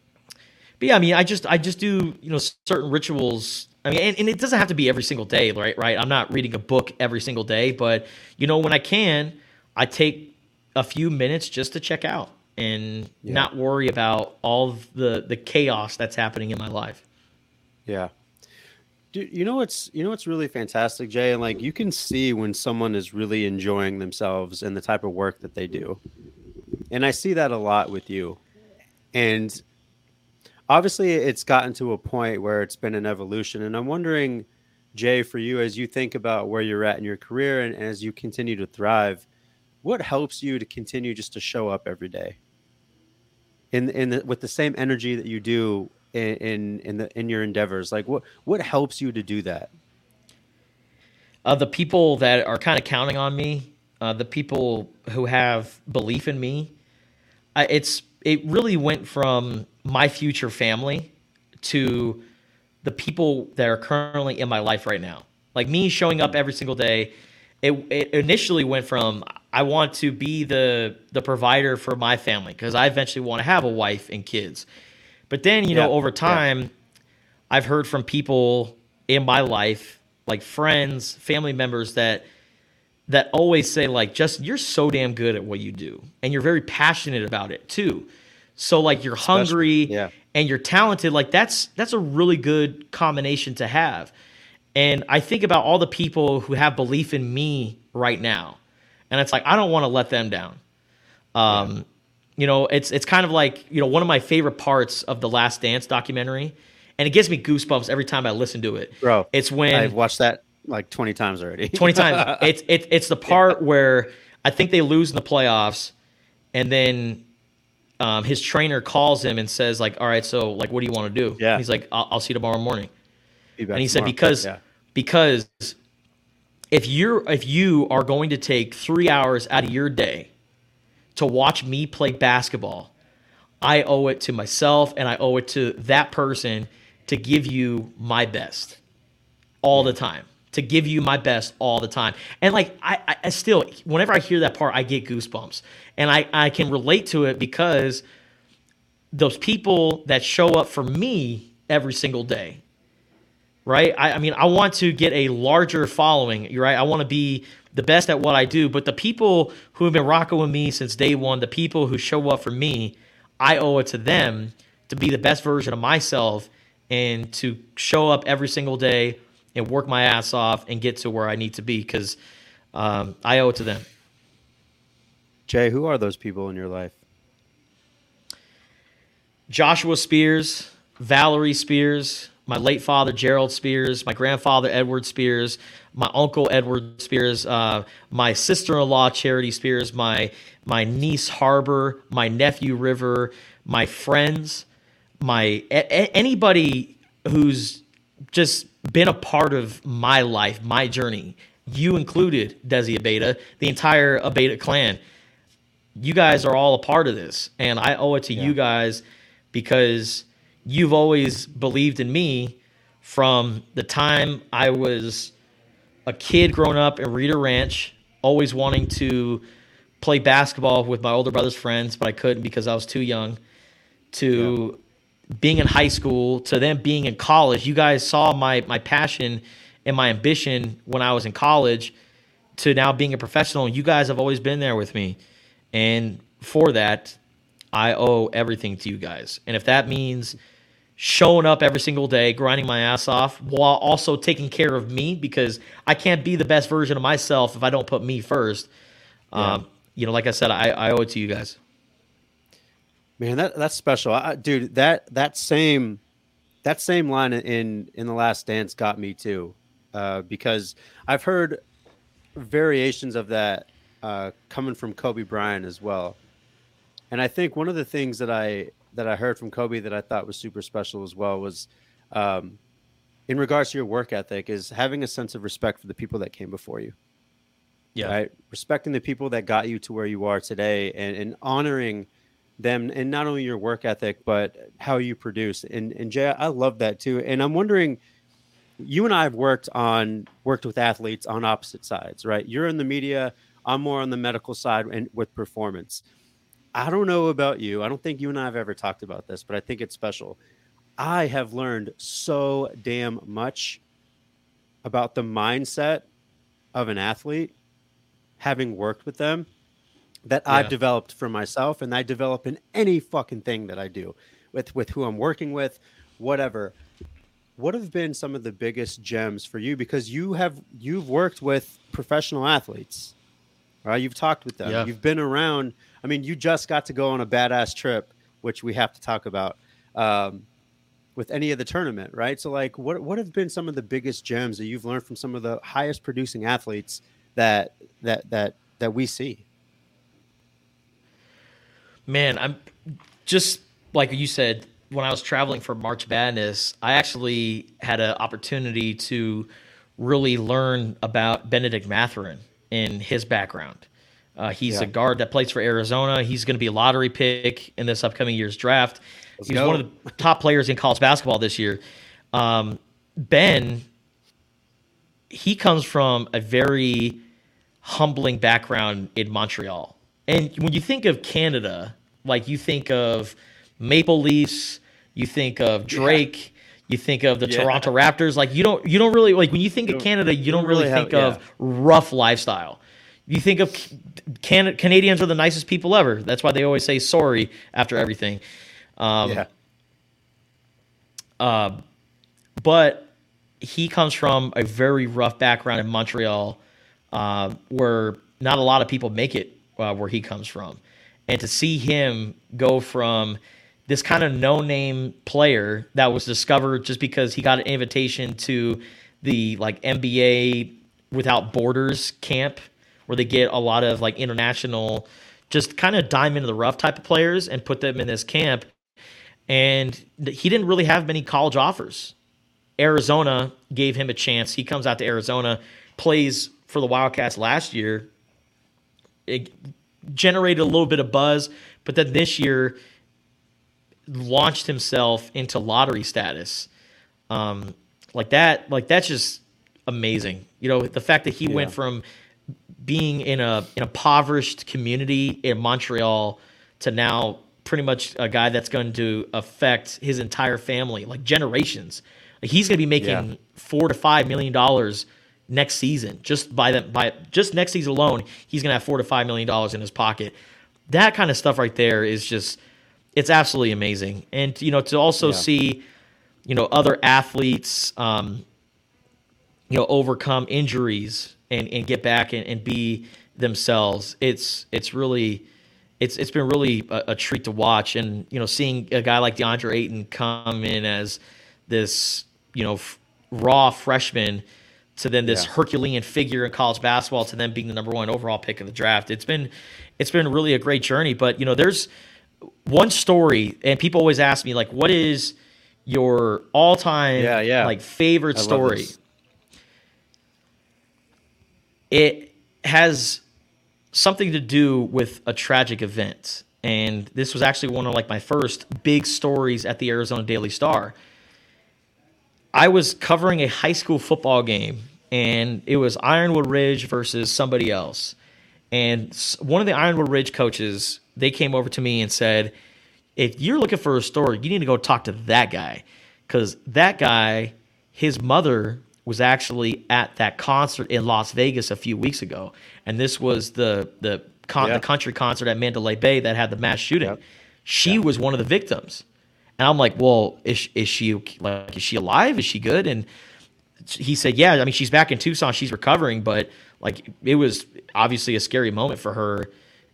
But yeah, I mean, I just I just do you know certain rituals. I mean, and, and, it doesn't have to be every single day, right? Right. I'm not reading a book every single day, but you know when I can, I take a few minutes just to check out and yeah. not worry about all the the chaos that's happening in my life. Yeah. Dude, you know what's you know what's really fantastic, Jay, and like you can see when someone is really enjoying themselves and the type of work that they do, and I see that a lot with you, and obviously it's gotten to a point where it's been an evolution, and I'm wondering, Jay, for you as you think about where you're at in your career and, as you continue to thrive, what helps you to continue just to show up every day, in in the, with the same energy that you do in in in, the, in your endeavors? Like what what helps you to do that? Uh, the people that are kind of counting on me, uh, the people who have belief in me, I, it's it really went from my future family to the people that are currently in my life right now. Like me showing up every single day. It, it initially went from I want to be the the provider for my family because I eventually want to have a wife and kids. But then, you yeah. know, over time, yeah. I've heard from people in my life, like friends, family members that that always say like Justin, you're so damn good at what you do and you're very passionate about it too. So like you're hungry yeah. and you're talented, like that's that's a really good combination to have. And I think about all the people who have belief in me right now. And it's like I don't want to let them down. Um, you know, it's it's kind of like you know one of my favorite parts of the Last Dance documentary, and it gives me goosebumps every time I listen to it. Bro, it's when I've watched that like twenty times already. twenty times. It's it's it's the part yeah. where I think they lose in the playoffs, and then um, his trainer calls him and says like, "All right, so like, what do you want to do?" Yeah. he's like, "I'll, I'll see you tomorrow morning." And he said because yeah. because if you're if you are going to take three hours out of your day to watch me play basketball, I owe it to myself and I owe it to that person to give you my best all the time. To give you my best all the time. And like I, I still whenever I hear that part, I get goosebumps. And I, I can relate to it because those people that show up for me every single day, right? I, I mean, I want to get a larger following, right? I want to be the best at what I do. But the people who have been rocking with me since day one, the people who show up for me, I owe it to them to be the best version of myself and to show up every single day and work my ass off and get to where I need to be. Because um, I owe it to them. Jay, who are those people in your life? Joshua Spears, Valerie Spears, my late father Gerald Spears, my grandfather Edward Spears, my uncle Edward Spears, uh, my sister-in-law Charity Spears, my my niece Harbor, my nephew River, my friends, my a- anybody who's just been a part of my life, my journey. You included, Desi Abeta, the entire Abeta clan. You guys are all a part of this, and I owe it to yeah. you guys because you've always believed in me from the time I was a kid growing up in Rita Ranch, always wanting to play basketball with my older brother's friends, but I couldn't because I was too young, to yeah. being in high school, to then being in college. You guys saw my, my passion and my ambition when I was in college to now being a professional. You guys have always been there with me. And for that, I owe everything to you guys. And if that means showing up every single day, grinding my ass off, while also taking care of me, because I can't be the best version of myself if I don't put me first. Yeah. Um, you know, like I said, I, I owe it to you guys. Man, that that's special, I, dude. That that same that same line in in the Last Dance got me too, uh, because I've heard variations of that uh, coming from Kobe Bryant as well. And I think one of the things that I that I heard from Kobe that I thought was super special as well was, um, in regards to your work ethic, is having a sense of respect for the people that came before you. Yeah. Right. Respecting the people that got you to where you are today, and, and honoring them, and not only your work ethic, but how you produce. And and Jay, I love that too. And I'm wondering, you and I have worked on worked with athletes on opposite sides, right? You're in the media. I'm more on the medical side and with performance I don't know about you. I don't think you and I have ever talked about this, but I think it's special. I have learned so damn much about the mindset of an athlete having worked with them that yeah. I've developed for myself and I develop in any fucking thing that I do with with who I'm working with, whatever. What have been some of the biggest gems for you because you have you've worked with professional athletes. Right? You've talked with them. Yeah. You've been around I mean, you just got to go on a badass trip, which we have to talk about um, with any of the tournament, right? So, like, what what have been some of the biggest gems that you've learned from some of the highest producing athletes that that that that we see? Man, I'm just like you said when I was traveling for March Madness. I actually had an opportunity to really learn about Bennedict Mathurin and his background. Uh, he's yeah. a guard that plays for Arizona. He's going to be a lottery pick in this upcoming year's draft. Let's he's go. one of the top players in college basketball this year. Um, ben, he comes from a very humbling background in Montreal. And when you think of Canada, like you think of Maple Leafs, you think of Drake, yeah. you think of the yeah. Toronto Raptors. Like you don't you don't really like when you think of Canada, you don't, really, really think have, of rough lifestyle. You think of Can- Canadians are the nicest people ever. That's why they always say sorry after everything. Um, yeah. Uh, but he comes from a very rough background in Montreal, uh, where not a lot of people make it uh, where he comes from, and to see him go from this kind of no-name player that was discovered just because he got an invitation to the like NBA without borders camp where they get a lot of like international, just kind of diamond in the rough type of players and put them in this camp. And he didn't really have many college offers. Arizona gave him a chance. He comes out to Arizona, plays for the Wildcats last year. It generated a little bit of buzz, but then this year launched himself into lottery status. Um, like that, like that's just amazing. You know, the fact that he yeah. went from being in a an impoverished community in Montreal to now pretty much a guy that's going to affect his entire family, like generations. Like he's going to be making yeah. four to five million dollars next season just by that by just next season alone. He's going to have four to five million dollars in his pocket. That kind of stuff right there is just it's absolutely amazing. And you know to also yeah. see you know other athletes um, you know overcome injuries and, and get back and, and be themselves. It's it's really it's it's been really a, a, treat to watch. And you know, seeing a guy like DeAndre Ayton come in as this you know f- raw freshman to then this yeah. Herculean figure in college basketball to then being the number one overall pick of the draft. It's been it's been really a great journey. But you know, there's one story, and people always ask me like, what is your all time yeah, yeah. like favorite story? It has something to do with a tragic event. And this was actually one of like my first big stories at the Arizona Daily Star. I was covering a high school football game, and it was Ironwood Ridge versus somebody else. And one of the Ironwood Ridge coaches, they came over to me and said, if you're looking for a story, you need to go talk to that guy. Because that guy, his mother was actually at that concert in Las Vegas a few weeks ago. And this was the the, con- yeah. the country concert at Mandalay Bay that had the mass shooting. Yep. She was one of the victims. And I'm like, well, is, is she like, is she alive? Is she good? And he said, yeah. I mean, she's back in Tucson. She's recovering, but like, it was obviously a scary moment for her.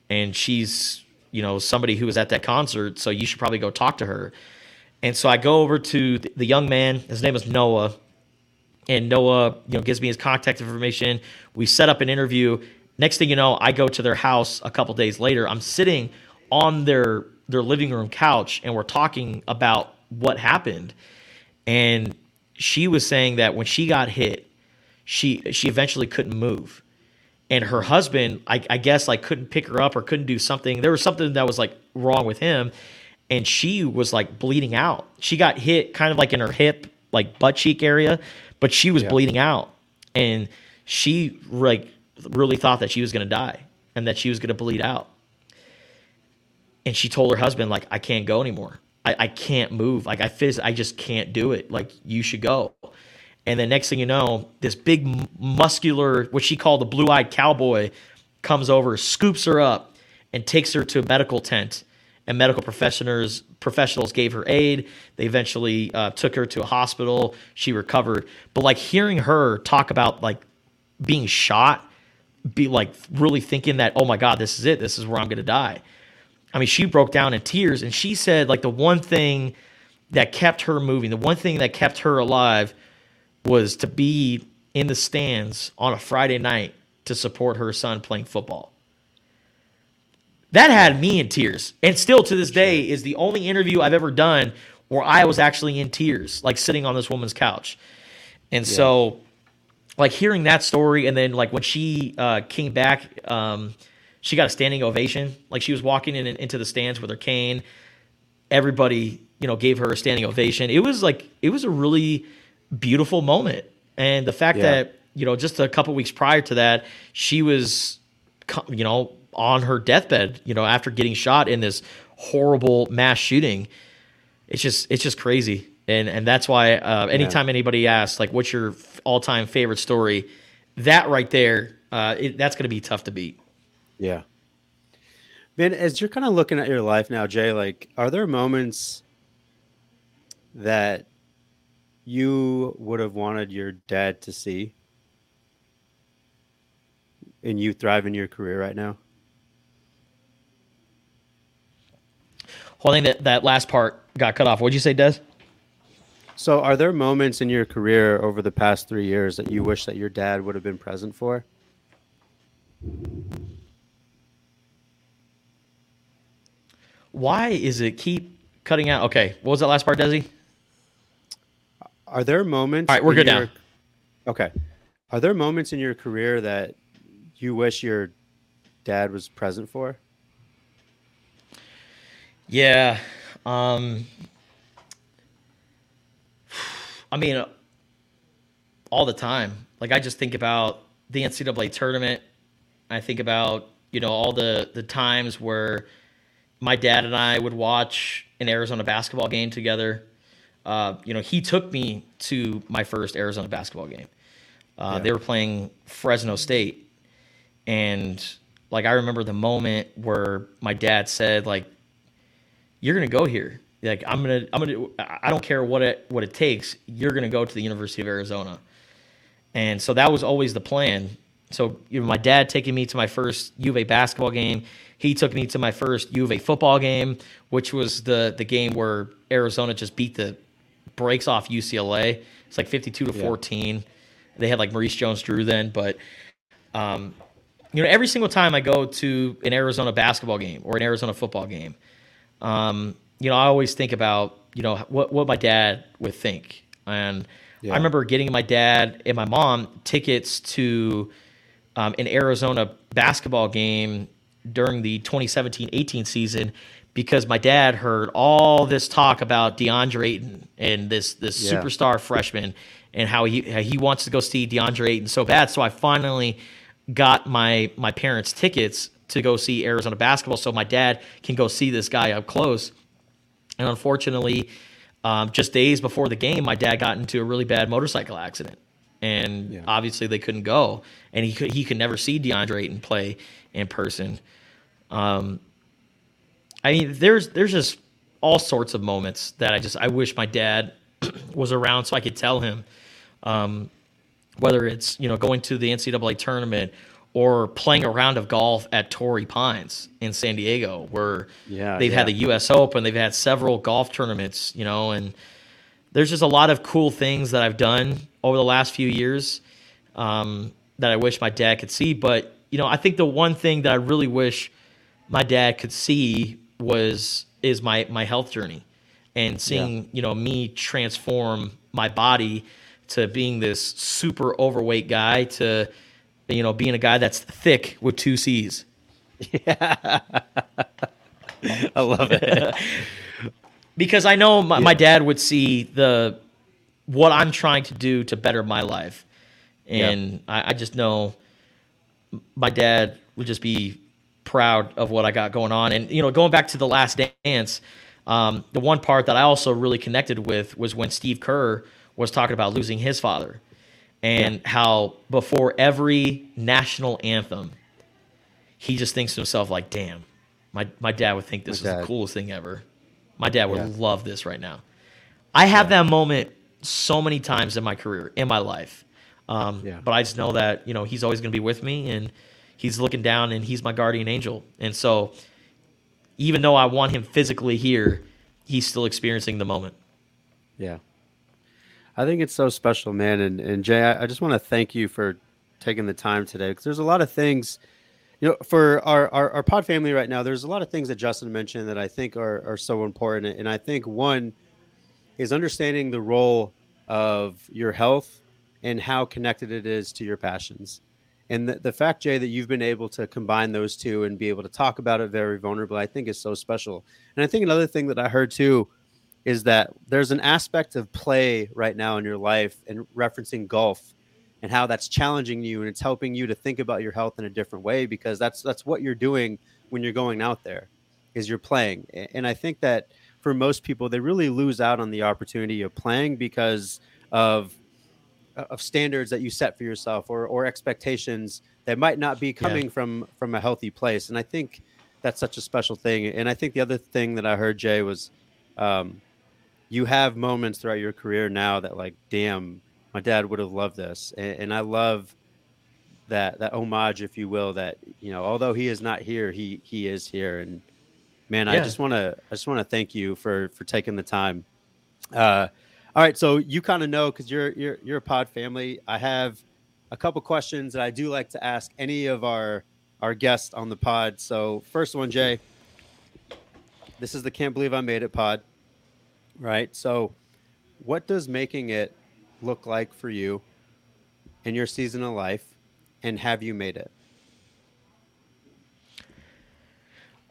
And she's, you know, somebody who was at that concert. So you should probably go talk to her. And so I go over to the young man. His name is Noah. And Noah, you know, gives me his contact information. We set up an interview. Next thing you know, I go to their house a couple days later. I'm sitting on their their living room couch and we're talking about what happened. And she was saying that when she got hit, she she eventually couldn't move. And her husband, I, I guess, like couldn't pick her up or couldn't do something. There was something that was like wrong with him, and she was like bleeding out. She got hit kind of like in her hip, like butt cheek area, but she was yeah. bleeding out, and she like really thought that she was going to die and that she was going to bleed out. And she told her husband like i can't go anymore. I, I can't move. Like i phys- i just can't do it. Like you should go. And then next thing you know this big muscular what she called the blue-eyed cowboy comes over scoops her up and takes her to a medical tent. And medical professionals professionals gave her aid. They eventually uh, took her to a hospital. She recovered. But like hearing her talk about like being shot be like really thinking that oh my god this is it. This is where i'm going to die. I mean, she broke down in tears and she said, like, the one thing that kept her moving, the one thing that kept her alive was to be in the stands on a Friday night to support her son playing football. That had me in tears. And still to this day is the only interview I've ever done where I was actually in tears, like sitting on this woman's couch. And yeah. so, like, hearing that story, and then, like, when she uh, came back, um, she got a standing ovation. Like she was walking in into the stands with her cane. Everybody, you know, gave her a standing ovation. It was like it was a really beautiful moment. And the fact yeah. that, you know, just a couple weeks prior to that, she was you know, on her deathbed, you know, after getting shot in this horrible mass shooting. It's just it's just crazy. And and that's why uh, anytime yeah. anybody asks like what's your all-time favorite story, that right there, uh, it, that's going to be tough to beat. Yeah. Man, as you're kind of looking at your life now, Jay, like, are there moments that you would have wanted your dad to see and you thrive in your career right now? Holding that, that last part got cut off. What'd you say, Des? So, are there moments in your career over the past three years that you wish that your dad would have been present for? Why is it keep cutting out? Okay, what was that last part, Desi? Are there moments? All right, we're good your, now. Okay. Are there moments in your career that you wish your dad was present for? Yeah. Um, I mean, all the time. Like I just think about the NCAA tournament. I think about you know all the the times where my dad and I would watch an Arizona basketball game together. Uh, you know, he took me to my first Arizona basketball game. Uh, yeah. They were playing Fresno State, and like I remember the moment where my dad said, "Like, you're gonna go here. Like, I'm gonna, I'm gonna. I don't care what it what it takes. You're gonna go to the University of Arizona." And so that was always the plan. so you know, my dad taking me to my first U of A basketball game. He took me to my first U of A football game, which was the the game where Arizona just beat the brakes off UCLA. It's like 52 to 14. They had like Maurice Jones-Drew then, but um, you know, every single time I go to an Arizona basketball game or an Arizona football game, um, you know, I always think about you know what what my dad would think, and yeah. I remember getting my dad and my mom tickets to um, an Arizona basketball game during the 2017-18 season because my dad heard all this talk about DeAndre Ayton and this this yeah. superstar freshman and how he how he wants to go see DeAndre Ayton so bad. So I finally got my my parents tickets to go see Arizona basketball so my dad can go see this guy up close. And unfortunately, um, just days before the game, my dad got into a really bad motorcycle accident, and yeah. obviously they couldn't go, and he could he could never see DeAndre Ayton play in person. Um, I mean, there's there's just all sorts of moments that I just I wish my dad was around so I could tell him. Um, whether it's you know going to the NCAA tournament or playing a round of golf at Torrey Pines in San Diego, where yeah, they've yeah. had the U.S. Open, they've had several golf tournaments, you know, and there's just a lot of cool things that I've done over the last few years um, that I wish my dad could see. But you know, I think the one thing that I really wish my dad could see was is my my health journey and seeing yeah. you know me transform my body to being this super overweight guy to you know being a guy that's thick with two C's. Yeah. I love it. because I know my, yeah. my, dad would see the what I'm trying to do to better my life. And. I, I just know my dad would just be proud of what I got going on. And you know, going back to the last dance, um, the one part that I also really connected with was when Steve Kerr was talking about losing his father and yeah. how before every national anthem, he just thinks to himself like, "Damn, my my dad would think this my is dad. the coolest thing ever. My dad would yeah. love this right now." I have yeah. that moment so many times in my career, in my life. Um. But I just know that you know he's always going to be with me, and he's looking down, and he's my guardian angel. And so, even though I want him physically here, he's still experiencing the moment. Yeah. I think it's so special, man. And, and Jay, I, I just want to thank you for taking the time today because there's a lot of things, you know, for our, our, our, pod family right now, there's a lot of things that Justin mentioned that I think are, are so important. And I think one is understanding the role of your health and how connected it is to your passions. And the, the fact, Jay, that you've been able to combine those two and be able to talk about it very vulnerably, I think is so special. And I think another thing that I heard too is that there's an aspect of play right now in your life and referencing golf and how that's challenging you and it's helping you to think about your health in a different way because that's that's what you're doing when you're going out there is you're playing. And i think that for most people they really lose out on the opportunity of playing because of of standards that you set for yourself or or expectations that might not be coming yeah. from from a healthy place. And i think that's such a special thing. And i think the other thing that i heard jay was um, you have moments throughout your career now that like, damn, my dad would have loved this, and, and I love that that homage, if you will, that you know, although he is not here, he he is here, and man, yeah. I just want to I just want to thank you for for taking the time. Uh, all right, so you kind of know because you're you're you're a pod family. I have a couple questions that I do like to ask any of our our guests on the pod. So first one, Jay. This is the can't believe I made it pod right? So, what does making it look like for you in your season of life, and have you made it?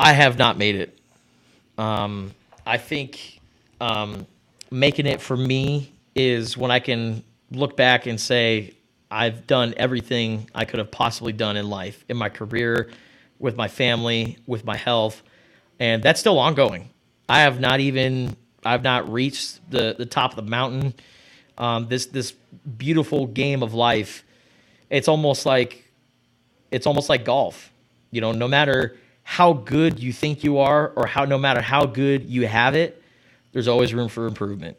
I have not made it. Um, I think um, making it for me is when I can look back and say, I've done everything I could have possibly done in life, in my career, with my family, with my health, and that's still ongoing. I have not even I've not reached the the top of the mountain. Um, this this beautiful game of life. It's almost like it's almost like golf. You know, no matter how good you think you are, or how no matter how good you have it, there's always room for improvement.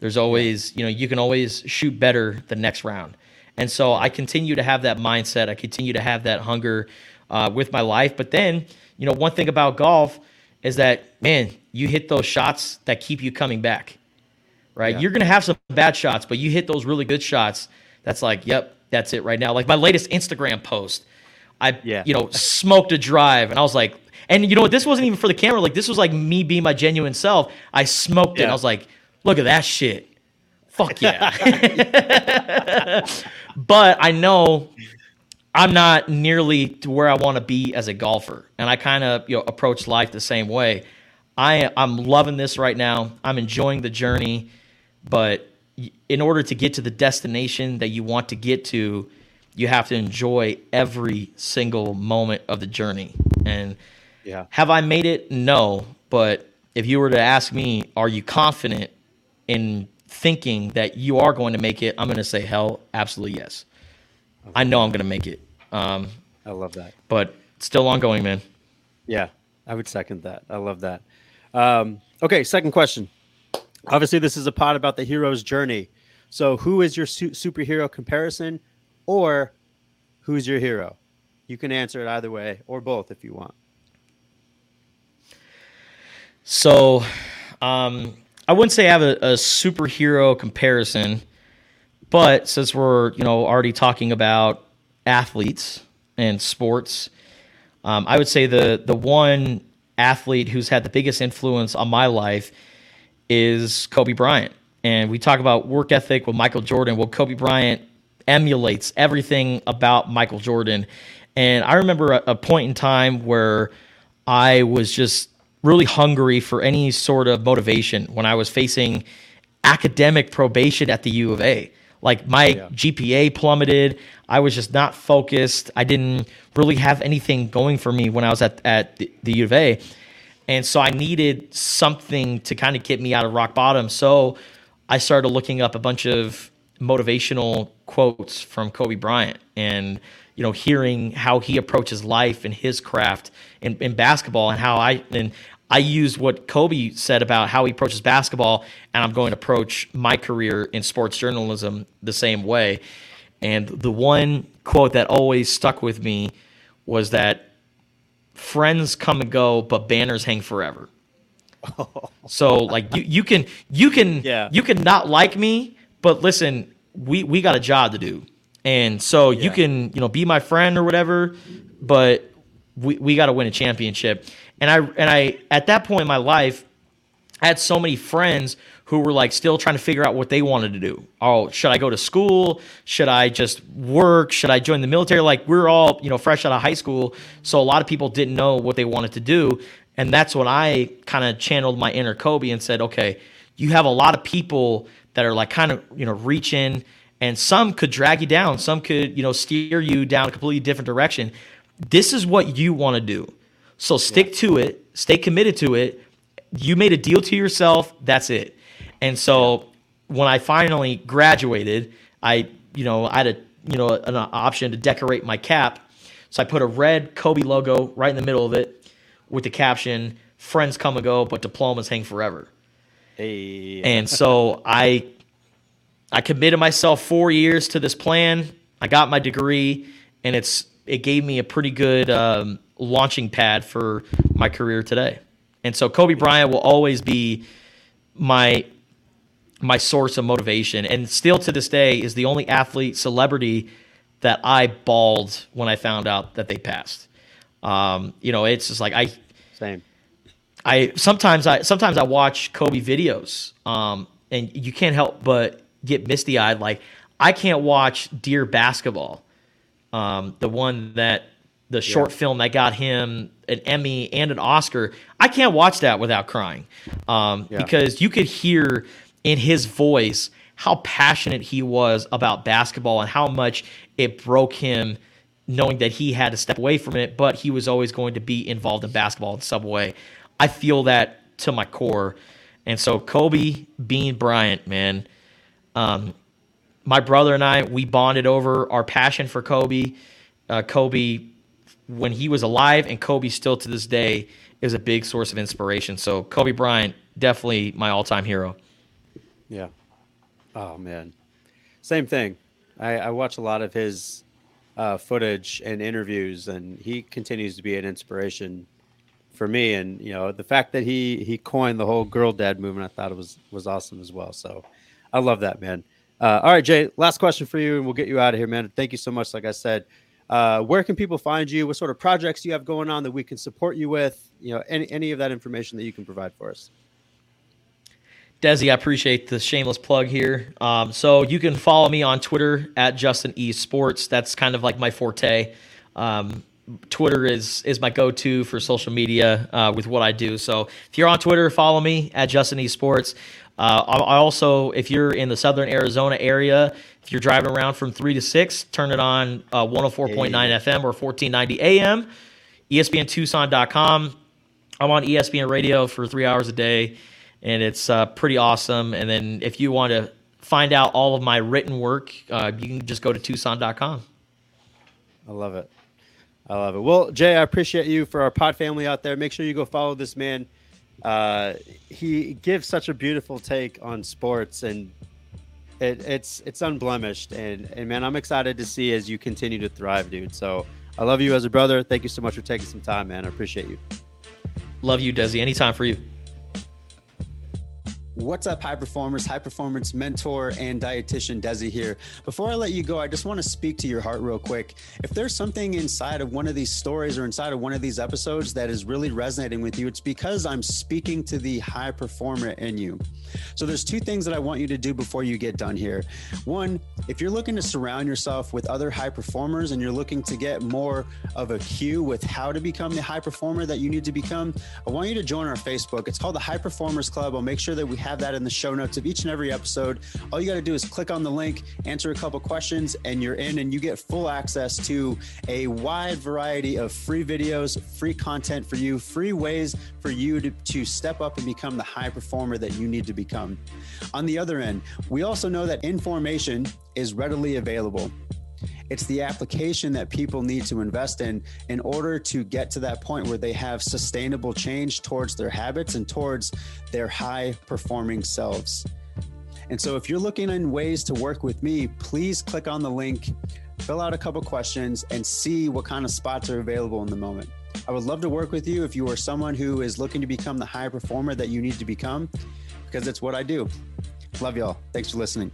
There's always, you know, you can always shoot better the next round. And so I continue to have that mindset. I continue to have that hunger uh, with my life. But then, you know, one thing about golf is that, man, you hit those shots that keep you coming back, right? Yeah. You're going to have some bad shots, but you hit those really good shots. That's like, yep, that's it right now. Like my latest Instagram post, I, yeah. you know, smoked a drive and I was like, and you know what? This wasn't even for the camera. Like this was like me being my genuine self. I smoked yeah. it. I was like, look at that shit. Fuck yeah. but I know I'm not nearly to where I want to be as a golfer, and I kind of you know approach life the same way. I I'm loving this right now. I'm enjoying the journey, but in order to get to the destination that you want to get to, you have to enjoy every single moment of the journey. And yeah. have I made it? No, but if you were to ask me, are you confident in thinking that you are going to make it? I'm going to say hell, absolutely yes. I know I'm going to make it. Um, I love that. But still ongoing, man. Yeah, I would second that. I love that. Um, okay, second question. Obviously, this is a pod about the hero's journey. So, who is your su- superhero comparison, or who's your hero? You can answer it either way, or both if you want. So, um, I wouldn't say I have a, a superhero comparison, but since we're you know already talking about athletes and sports. Um, I would say the the one athlete who's had the biggest influence on my life is Kobe Bryant. And we talk about work ethic with Michael Jordan. Well, Kobe Bryant emulates everything about Michael Jordan. And I remember a, a point in time where I was just really hungry for any sort of motivation when I was facing academic probation at the U of A. Like my yeah. GPA plummeted. I was just not focused. I didn't really have anything going for me when I was at, at the, the U of A. And so I needed something to kind of get me out of rock bottom. So I started looking up a bunch of motivational quotes from Kobe Bryant and you know hearing how he approaches life and his craft in, in basketball and how I and I use what Kobe said about how he approaches basketball, and I'm going to approach my career in sports journalism the same way. And the one quote that always stuck with me was that friends come and go, but banners hang forever. so like you, you can you can yeah. you can not like me, but listen, we we got a job to do. And so yeah. you can, you know, be my friend or whatever, but we, we got to win a championship. And I and I at that point in my life, I had so many friends who were like still trying to figure out what they wanted to do. Oh, should I go to school? Should I just work? Should I join the military? Like we are all, you know, fresh out of high school, so a lot of people didn't know what they wanted to do. And that's when I kind of channeled my inner Kobe and said, okay, you have a lot of people that are like kind of, you know, reaching and some could drag you down, some could, you know, steer you down a completely different direction. This is what you want to do. So stick yeah. to it, stay committed to it. You made a deal to yourself, that's it. And so when I finally graduated, I, you know, I had a, you know, an option to decorate my cap. So I put a red Kobe logo right in the middle of it with the caption, friends come and go, but diplomas hang forever. Hey. And so I I committed myself 4 years to this plan. I got my degree and it's it gave me a pretty good um, launching pad for my career today. And so Kobe Bryant will always be my my source of motivation and still to this day is the only athlete celebrity that I bawled when I found out that they passed. Um, you know, it's just like I same. I sometimes I sometimes I watch Kobe videos, um, and you can't help but get misty eyed. Like I can't watch Dear Basketball, um, the one that the short yeah. film that got him an Emmy and an Oscar. I can't watch that without crying um, yeah. because you could hear in his voice how passionate he was about basketball and how much it broke him knowing that he had to step away from it, but he was always going to be involved in basketball in some way. I feel that to my core. And so Kobe Bean Bryant, man, um, my brother and I, we bonded over our passion for Kobe. Uh, Kobe when he was alive, and Kobe still to this day is a big source of inspiration. So Kobe Bryant, definitely my all-time hero. Yeah. Oh man, same thing. I, I watch a lot of his uh, footage and interviews, and he continues to be an inspiration for me. And you know, the fact that he he coined the whole girl dad movement, I thought it was was awesome as well. So I love that man. Uh, all right, Jay. Last question for you, and we'll get you out of here, man. Thank you so much. Like I said, uh, where can people find you? What sort of projects do you have going on that we can support you with? You know, any any of that information that you can provide for us. Desi, I appreciate the shameless plug here. Um, so you can follow me on Twitter at Justin E Sports. That's kind of like my forte. Um, Twitter is is my go to for social media uh, with what I do. So if you're on Twitter, follow me at Justin E Sports. Uh, I also, if you're in the Southern Arizona area, if you're driving around from three to six, turn it on uh, 104.9 FM or 1490 AM. ESPNTucson.com. I'm on ESPN Radio for three hours a day and it's uh, pretty awesome. And then if you want to find out all of my written work, uh, you can just go to Tucson.com. I love it. I love it. Well, Jay, I appreciate you for our pod family out there. Make sure you go follow this man. Uh, he gives such a beautiful take on sports, and it, it's it's unblemished. And and man, I'm excited to see as you continue to thrive, dude. So I love you as a brother. Thank you so much for taking some time, man. I appreciate you. Love you, Desi. Anytime for you. What's up, high performers, high performance mentor, and dietitian Desi here. Before I let you go, I just want to speak to your heart real quick. If there's something inside of one of these stories or inside of one of these episodes that is really resonating with you, it's because I'm speaking to the high performer in you. So there's two things that I want you to do before you get done here. One, if you're looking to surround yourself with other high performers and you're looking to get more of a cue with how to become the high performer that you need to become, I want you to join our Facebook. It's called the High Performers Club. I'll make sure that we have that in the show notes of each and every episode. All you got to do is click on the link, answer a couple questions, and you're in, and you get full access to a wide variety of free videos, free content for you, free ways for you to, to step up and become the high performer that you need to become. On the other end, we also know that information is readily available. It's the application that people need to invest in in order to get to that point where they have sustainable change towards their habits and towards their high performing selves. And so, if you're looking in ways to work with me, please click on the link, fill out a couple questions, and see what kind of spots are available in the moment. I would love to work with you if you are someone who is looking to become the high performer that you need to become, because it's what I do. Love y'all. Thanks for listening.